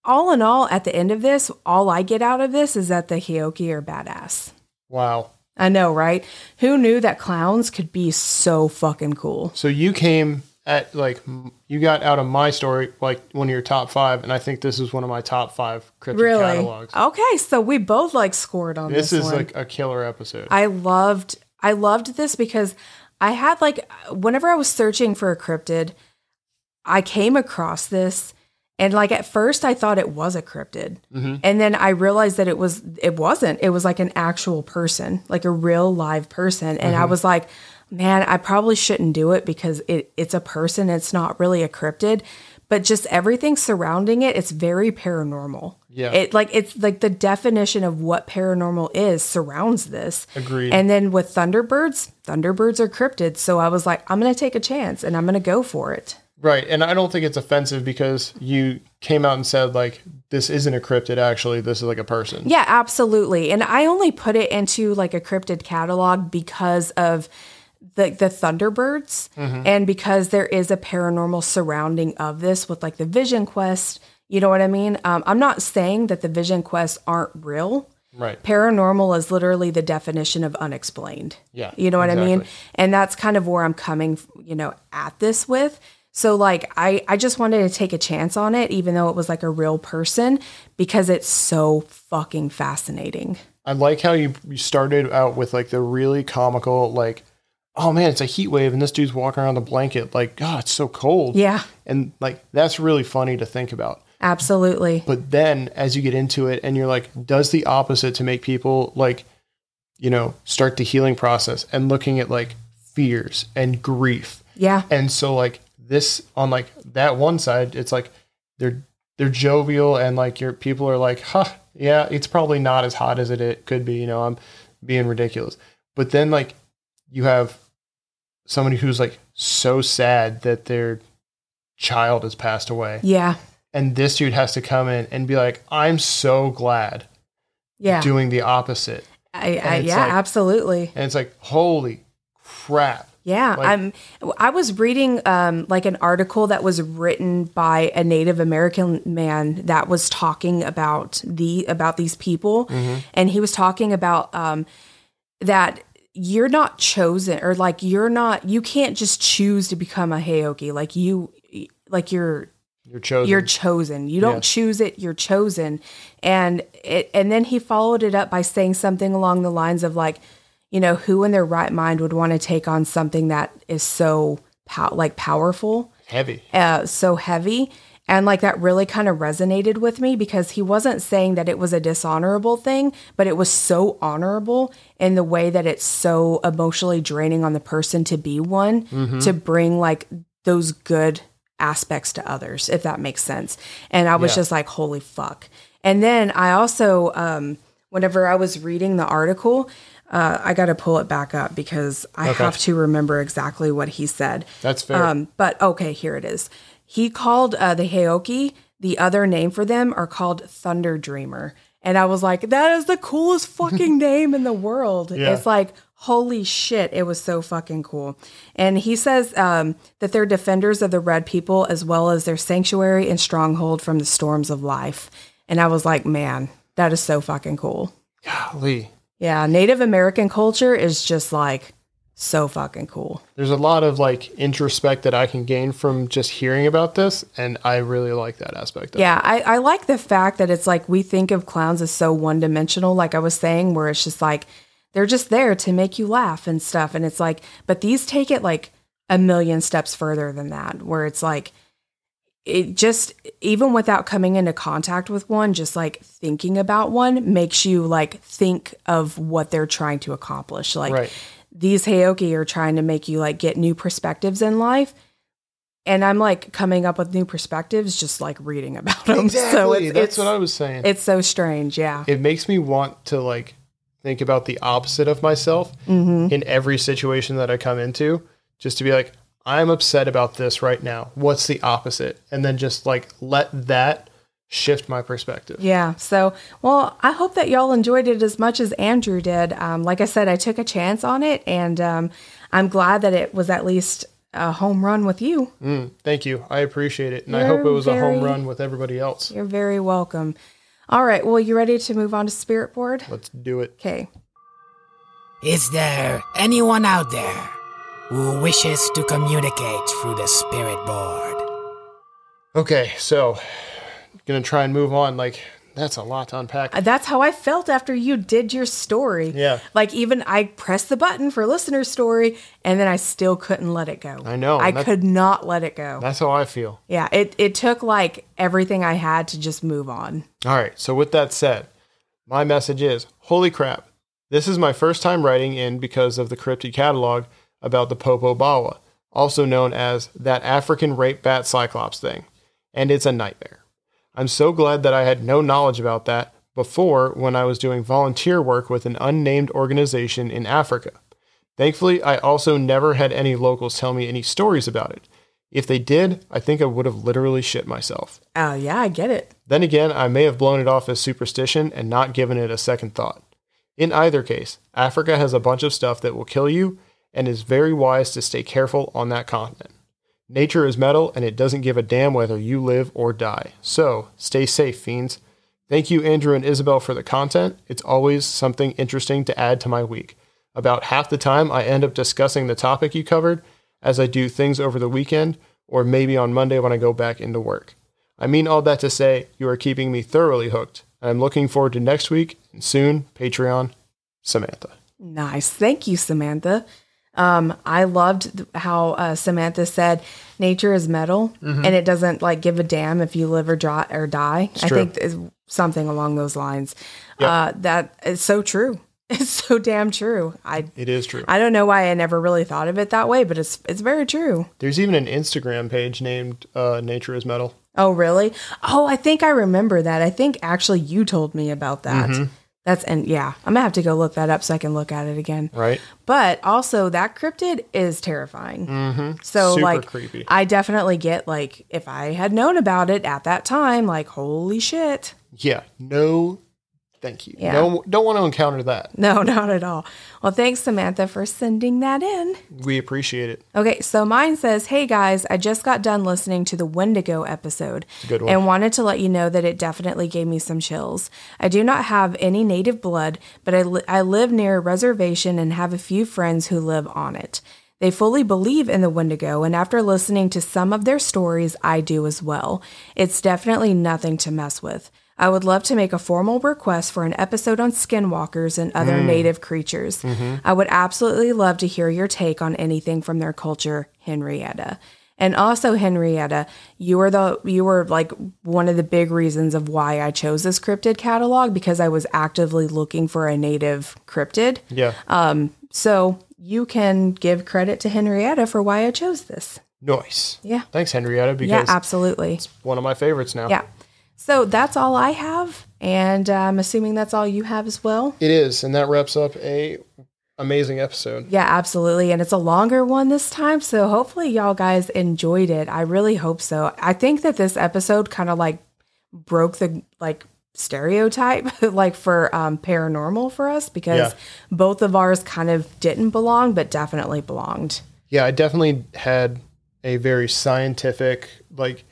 all in all, at the end of this, all I get out of this is that the Hyoki are badass. Wow. I know, right? Who knew that clowns could be so fucking cool? So you came at like you got out of my story like one of your top five, and I think this is one of my top five cryptid Really? catalogs. Okay, so we both like scored on this, This is one. like a killer episode. I loved I loved this because I had like whenever I was searching for a cryptid, I came across this and like at first I thought it was a cryptid. Mm-hmm. And then I realized that it was it wasn't. It was like an actual person, like a real live person. And I mm-hmm. was like, man, I probably shouldn't do it because it it's a person, it's not really a cryptid. But just everything surrounding it, it's very paranormal. Yeah. It like it's like the definition of what paranormal is surrounds this. Agreed. And then with Thunderbirds, Thunderbirds are cryptids. So I was like, I'm going to take a chance and I'm going to go for it. right, and I don't think it's offensive because you came out and said like this isn't a cryptid. Actually, this is like a person. Yeah, absolutely. And I only put it into like a cryptid catalog because of the the Thunderbirds and because there is a paranormal surrounding of this with like the Vision Quest. You know what I mean? Um, I'm not saying that the Vision Quests aren't real. Right. Paranormal is literally the definition of unexplained. Yeah, You know what I mean? And that's kind of where I'm coming, you know, at this with. So like I I just wanted to take a chance on it even though it was like a real person because it's so fucking fascinating. I like how you you started out with like the really comical like, oh man, it's a heat wave and this dude's walking around the blanket like, God, it's so cold. Yeah, And like that's really funny to think about. absolutely. But then as you get into it and you're like, does the opposite to make people like, you know, start the healing process and looking at like fears and grief. Yeah. And so like this on like that one side, it's like they're they're jovial and like your people are like, huh, yeah, it's probably not as hot as it, it could be, you know, I'm being ridiculous. But then like you have somebody who's like so sad that their child has passed away Yeah. and this dude has to come in and be like, "I'm so glad," Yeah. doing the opposite, I, I, yeah, like- absolutely. and it's like, "Holy crap!" Yeah, Like- I'm. I was reading um, like an article that was written by a Native American man that was talking about the about these people, Mm-hmm. and he was talking about um, that you're not chosen or like you're not you can't just choose to become a Heoki. Like you, like you're You're chosen. you're chosen. You don't choose it, you're chosen. And it and then he followed it up by saying something along the lines of like, you know, who in their right mind would want to take on something that is so pow- like powerful, heavy. uh, so heavy? And like that really kind of resonated with me because he wasn't saying that it was a dishonorable thing, but it was so honorable in the way that it's so emotionally draining on the person to be one, to bring like those good aspects to others, if that makes sense. And I was Yeah. just like, holy fuck. And then I also, um, whenever I was reading the article, uh, I got to pull it back up because I Okay. have to remember exactly what he said. That's fair. Um, but okay, here it is. He called uh, the Heoki, the other name for them are called Thunder Dreamer. And I was like, that is the coolest fucking name in the world. Yeah. It's like, Holy shit, it was so fucking cool. And he says um, that they're defenders of the red people as well as their sanctuary and stronghold from the storms of life. And I was like, man, that is so fucking cool. Golly. Yeah, Native American culture is just like so fucking cool. There's a lot of like introspect that I can gain from just hearing about this, and I really like that aspect of it. Yeah, I, I like the fact that it's like we think of clowns as so one dimensional, like I was saying, where it's just like they're just there to make you laugh and stuff. And it's like, but these take it like a million steps further than that, where it's like, it just, even without coming into contact with one, just like thinking about one makes you like think of what they're trying to accomplish. Like Right. These Heoki are trying to make you like get new perspectives in life. And I'm like coming up with new perspectives just like reading about them. Exactly. So it's, That's it's, what I was saying. it's so strange. Yeah. it makes me want to like think about the opposite of myself Mm-hmm. in every situation that I come into, just to be like, I'm upset about this right now. What's the opposite? And then just like let that shift my perspective. Yeah. So, well, I hope that y'all enjoyed it as much as Andrew did. Um, like I said, I took a chance on it, and um, I'm glad that it was at least a home run with you. Mm, thank you. I appreciate it. And I You're hope it was a home run with everybody else. You're very welcome. All right. Well, you ready to move on to Spirit Board? Let's do it. Okay. Is there anyone out there who wishes to communicate through the spirit board? Okay, so gonna try and move on. Like that's a lot to unpack. Uh, That's how I felt after you did your story. Yeah. Like even I pressed the button for listener story, and then I still couldn't let it go. I know, I could not let it go. That's how I feel. Yeah. It it took like everything I had to just move on. All right. So with that said, my message is: Holy crap! This is my first time writing in because of the cryptid catalog about the Popobawa, also known as that African rape bat cyclops thing, and it's a nightmare. I'm so glad that I had no knowledge about that before when I was doing volunteer work with an unnamed organization in Africa. Thankfully, I also never had any locals tell me any stories about it. If they did, I think I would have literally shit myself. Oh yeah, I get it. Then again, I may have blown it off as superstition and not given it a second thought. In either case, Africa has a bunch of stuff that will kill you and is very wise to stay careful on that continent. Nature is metal and it doesn't give a damn whether you live or die. So, stay safe, fiends. Thank you, Andrew and Isabel, for the content. It's always something interesting to add to my week. About half the time, I end up discussing the topic you covered as I do things over the weekend or maybe on Monday when I go back into work. I mean all that to say, you are keeping me thoroughly hooked. I'm looking forward to next week and soon, Patreon, Samantha. Nice. Thank you, Samantha. Um, I loved how uh, Samantha said nature is metal and it doesn't like give a damn if you live or, or die. I true. think is something along those lines. Uh, that is so true. It's so damn true. I It is true. I don't know why I never really thought of it that way, but it's it's very true. There's even an Instagram page named uh, Nature is Metal. Oh, really? Oh, I think I remember that. I think actually you told me about that. That's and yeah, I'm gonna have to go look that up so I can look at it again. Right? But also, that cryptid is terrifying. Mm-hmm. So, Super like, creepy. I definitely get like if I had known about it at that time, like, holy shit. Yeah. No, thank you. Yeah. No, don't want to encounter that. No, not at all. Well, thanks, Samantha, for sending that in. We appreciate it. Okay, so mine says, Hey guys, I just got done listening to the Wendigo episode good one. and wanted to let you know that it definitely gave me some chills. I do not have any native blood, but I, li- I live near a reservation and have a few friends who live on it. They fully believe in the Wendigo, and after listening to some of their stories, I do as well. It's definitely nothing to mess with. I would love to make a formal request for an episode on skinwalkers and other native creatures. I would absolutely love to hear your take on anything from their culture, Henrietta. And also, Henrietta, you were the you were like one of the big reasons of why I chose this cryptid catalog because I was actively looking for a native cryptid. Yeah. Um So you can give credit to Henrietta for why I chose this. nice. Yeah. Thanks, Henrietta, because Yeah, absolutely. one of my favorites now. Yeah. So that's all I have, and uh, I'm assuming that's all you have as well. It is, and that wraps up a amazing episode. Yeah, absolutely. And it's a longer one this time. So hopefully y'all guys enjoyed it. I really hope so. I think that this episode kind of like broke the like stereotype like for um, paranormal for us because Yeah. both of ours kind of didn't belong but definitely belonged Yeah, I definitely had a very scientific, like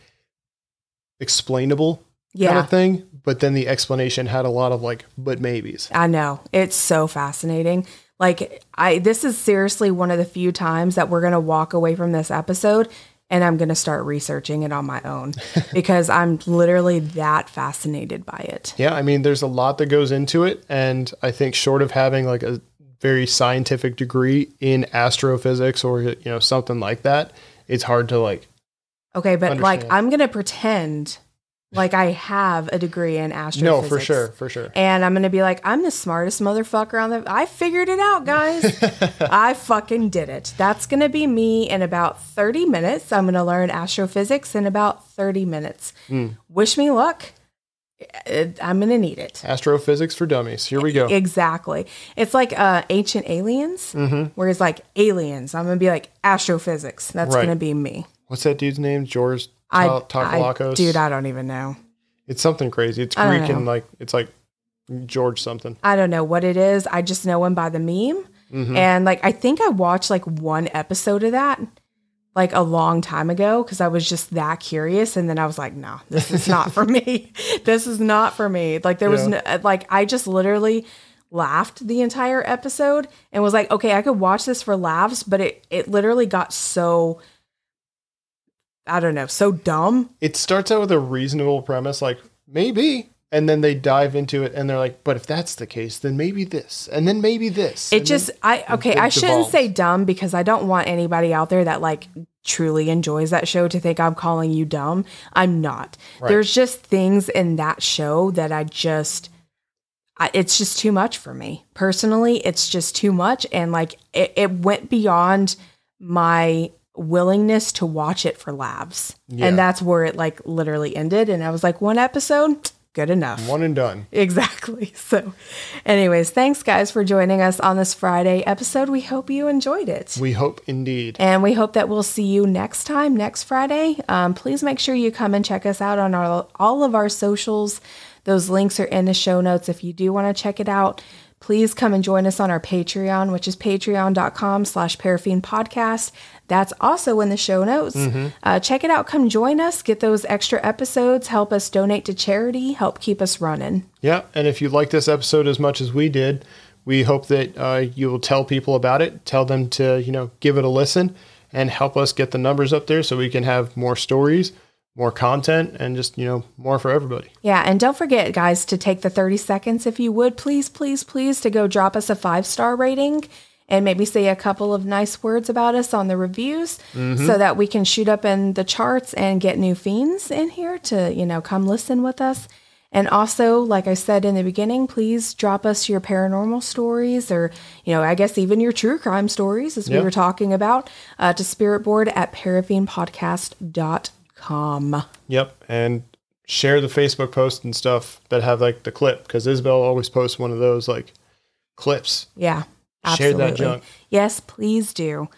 explainable kind yeah. of thing, but then the explanation had a lot of like but maybes. i know. It's so fascinating. Like i this is seriously one of the few times that we're going to walk away from this episode and i'm going to start researching it on my own because i'm literally that fascinated by it. Yeah, I mean there's a lot that goes into it and I think short of having like a very scientific degree in astrophysics or you know something like that, it's hard to like Okay, but like I'm gonna pretend like I have a degree in astrophysics. No, for sure, for sure. And I'm gonna be like, I'm the smartest motherfucker on the. I figured it out, guys. I fucking did it. That's gonna be me in about 30 minutes. I'm gonna learn astrophysics in about 30 minutes. Hmm. Wish me luck. I'm gonna need it. Astrophysics for dummies. Here we go. Exactly. It's like uh, ancient aliens, Mm-hmm. where it's like aliens. I'm gonna be like astrophysics. That's Right. gonna be me. What's that dude's name? George I, Ta- I, dude, I don't even know. it's something crazy. It's I don't Greek and like it's like George something. I don't know what it is. I just know him by the meme. Mm-hmm. And like I think I watched like one episode of that like a long time ago because I was just that curious and then I was like, no, this is not for me. This is not for me. Like there was Yeah. no, like I just literally laughed the entire episode and was like, okay, I could watch this for laughs, but it it literally got so I don't know, so dumb. It starts out with a reasonable premise, like maybe, and then they dive into it and they're like, but if that's the case, then maybe this, and then maybe this. It just then- I okay, I shouldn't devolves. say dumb because I don't want anybody out there that like truly enjoys that show to think I'm calling you dumb. I'm not. Right. There's just things in that show that I just I, it's just too much for me. Personally, it's just too much and like it, it went beyond my willingness to watch it for laughs. Yeah. And that's where it like literally ended and I was like one episode, good enough. one and done. Exactly. So, anyways, thanks guys for joining us on this Friday episode. We hope you enjoyed it. We hope indeed. And we hope that we'll see you next time, next Friday. Um, please make sure you come and check us out on our, all of our socials. Those links are in the show notes. If you do want to check it out, please come and join us on our Patreon, which is patreon.com slash parafiend podcast. That's also in the show notes. Uh, check it out. Come join us. Get those extra episodes. Help us donate to charity. Help keep us running. Yeah, and if you like this episode as much as we did, we hope that uh, you will tell people about it. Tell them to you know give it a listen and help us get the numbers up there so we can have more stories, more content, and just you know more for everybody. Yeah, and don't forget, guys, to take the 30 seconds, if you would, please, please, please, to go drop us a five star rating and maybe say a couple of nice words about us on the reviews so that we can shoot up in the charts and get new fiends in here to, you know, come listen with us. And also, like I said in the beginning, please drop us your paranormal stories or, you know, I guess even your true crime stories, as we were talking about, uh, to spiritboard at parafiendpodcast.com. Yep, and share the Facebook post and stuff that have like the clip because Isabel always posts one of those like clips. Yeah. Share Absolutely. that junk. Yes, please do.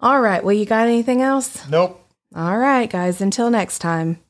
All right. Well, you got anything else? Nope. All right, guys. Until next time.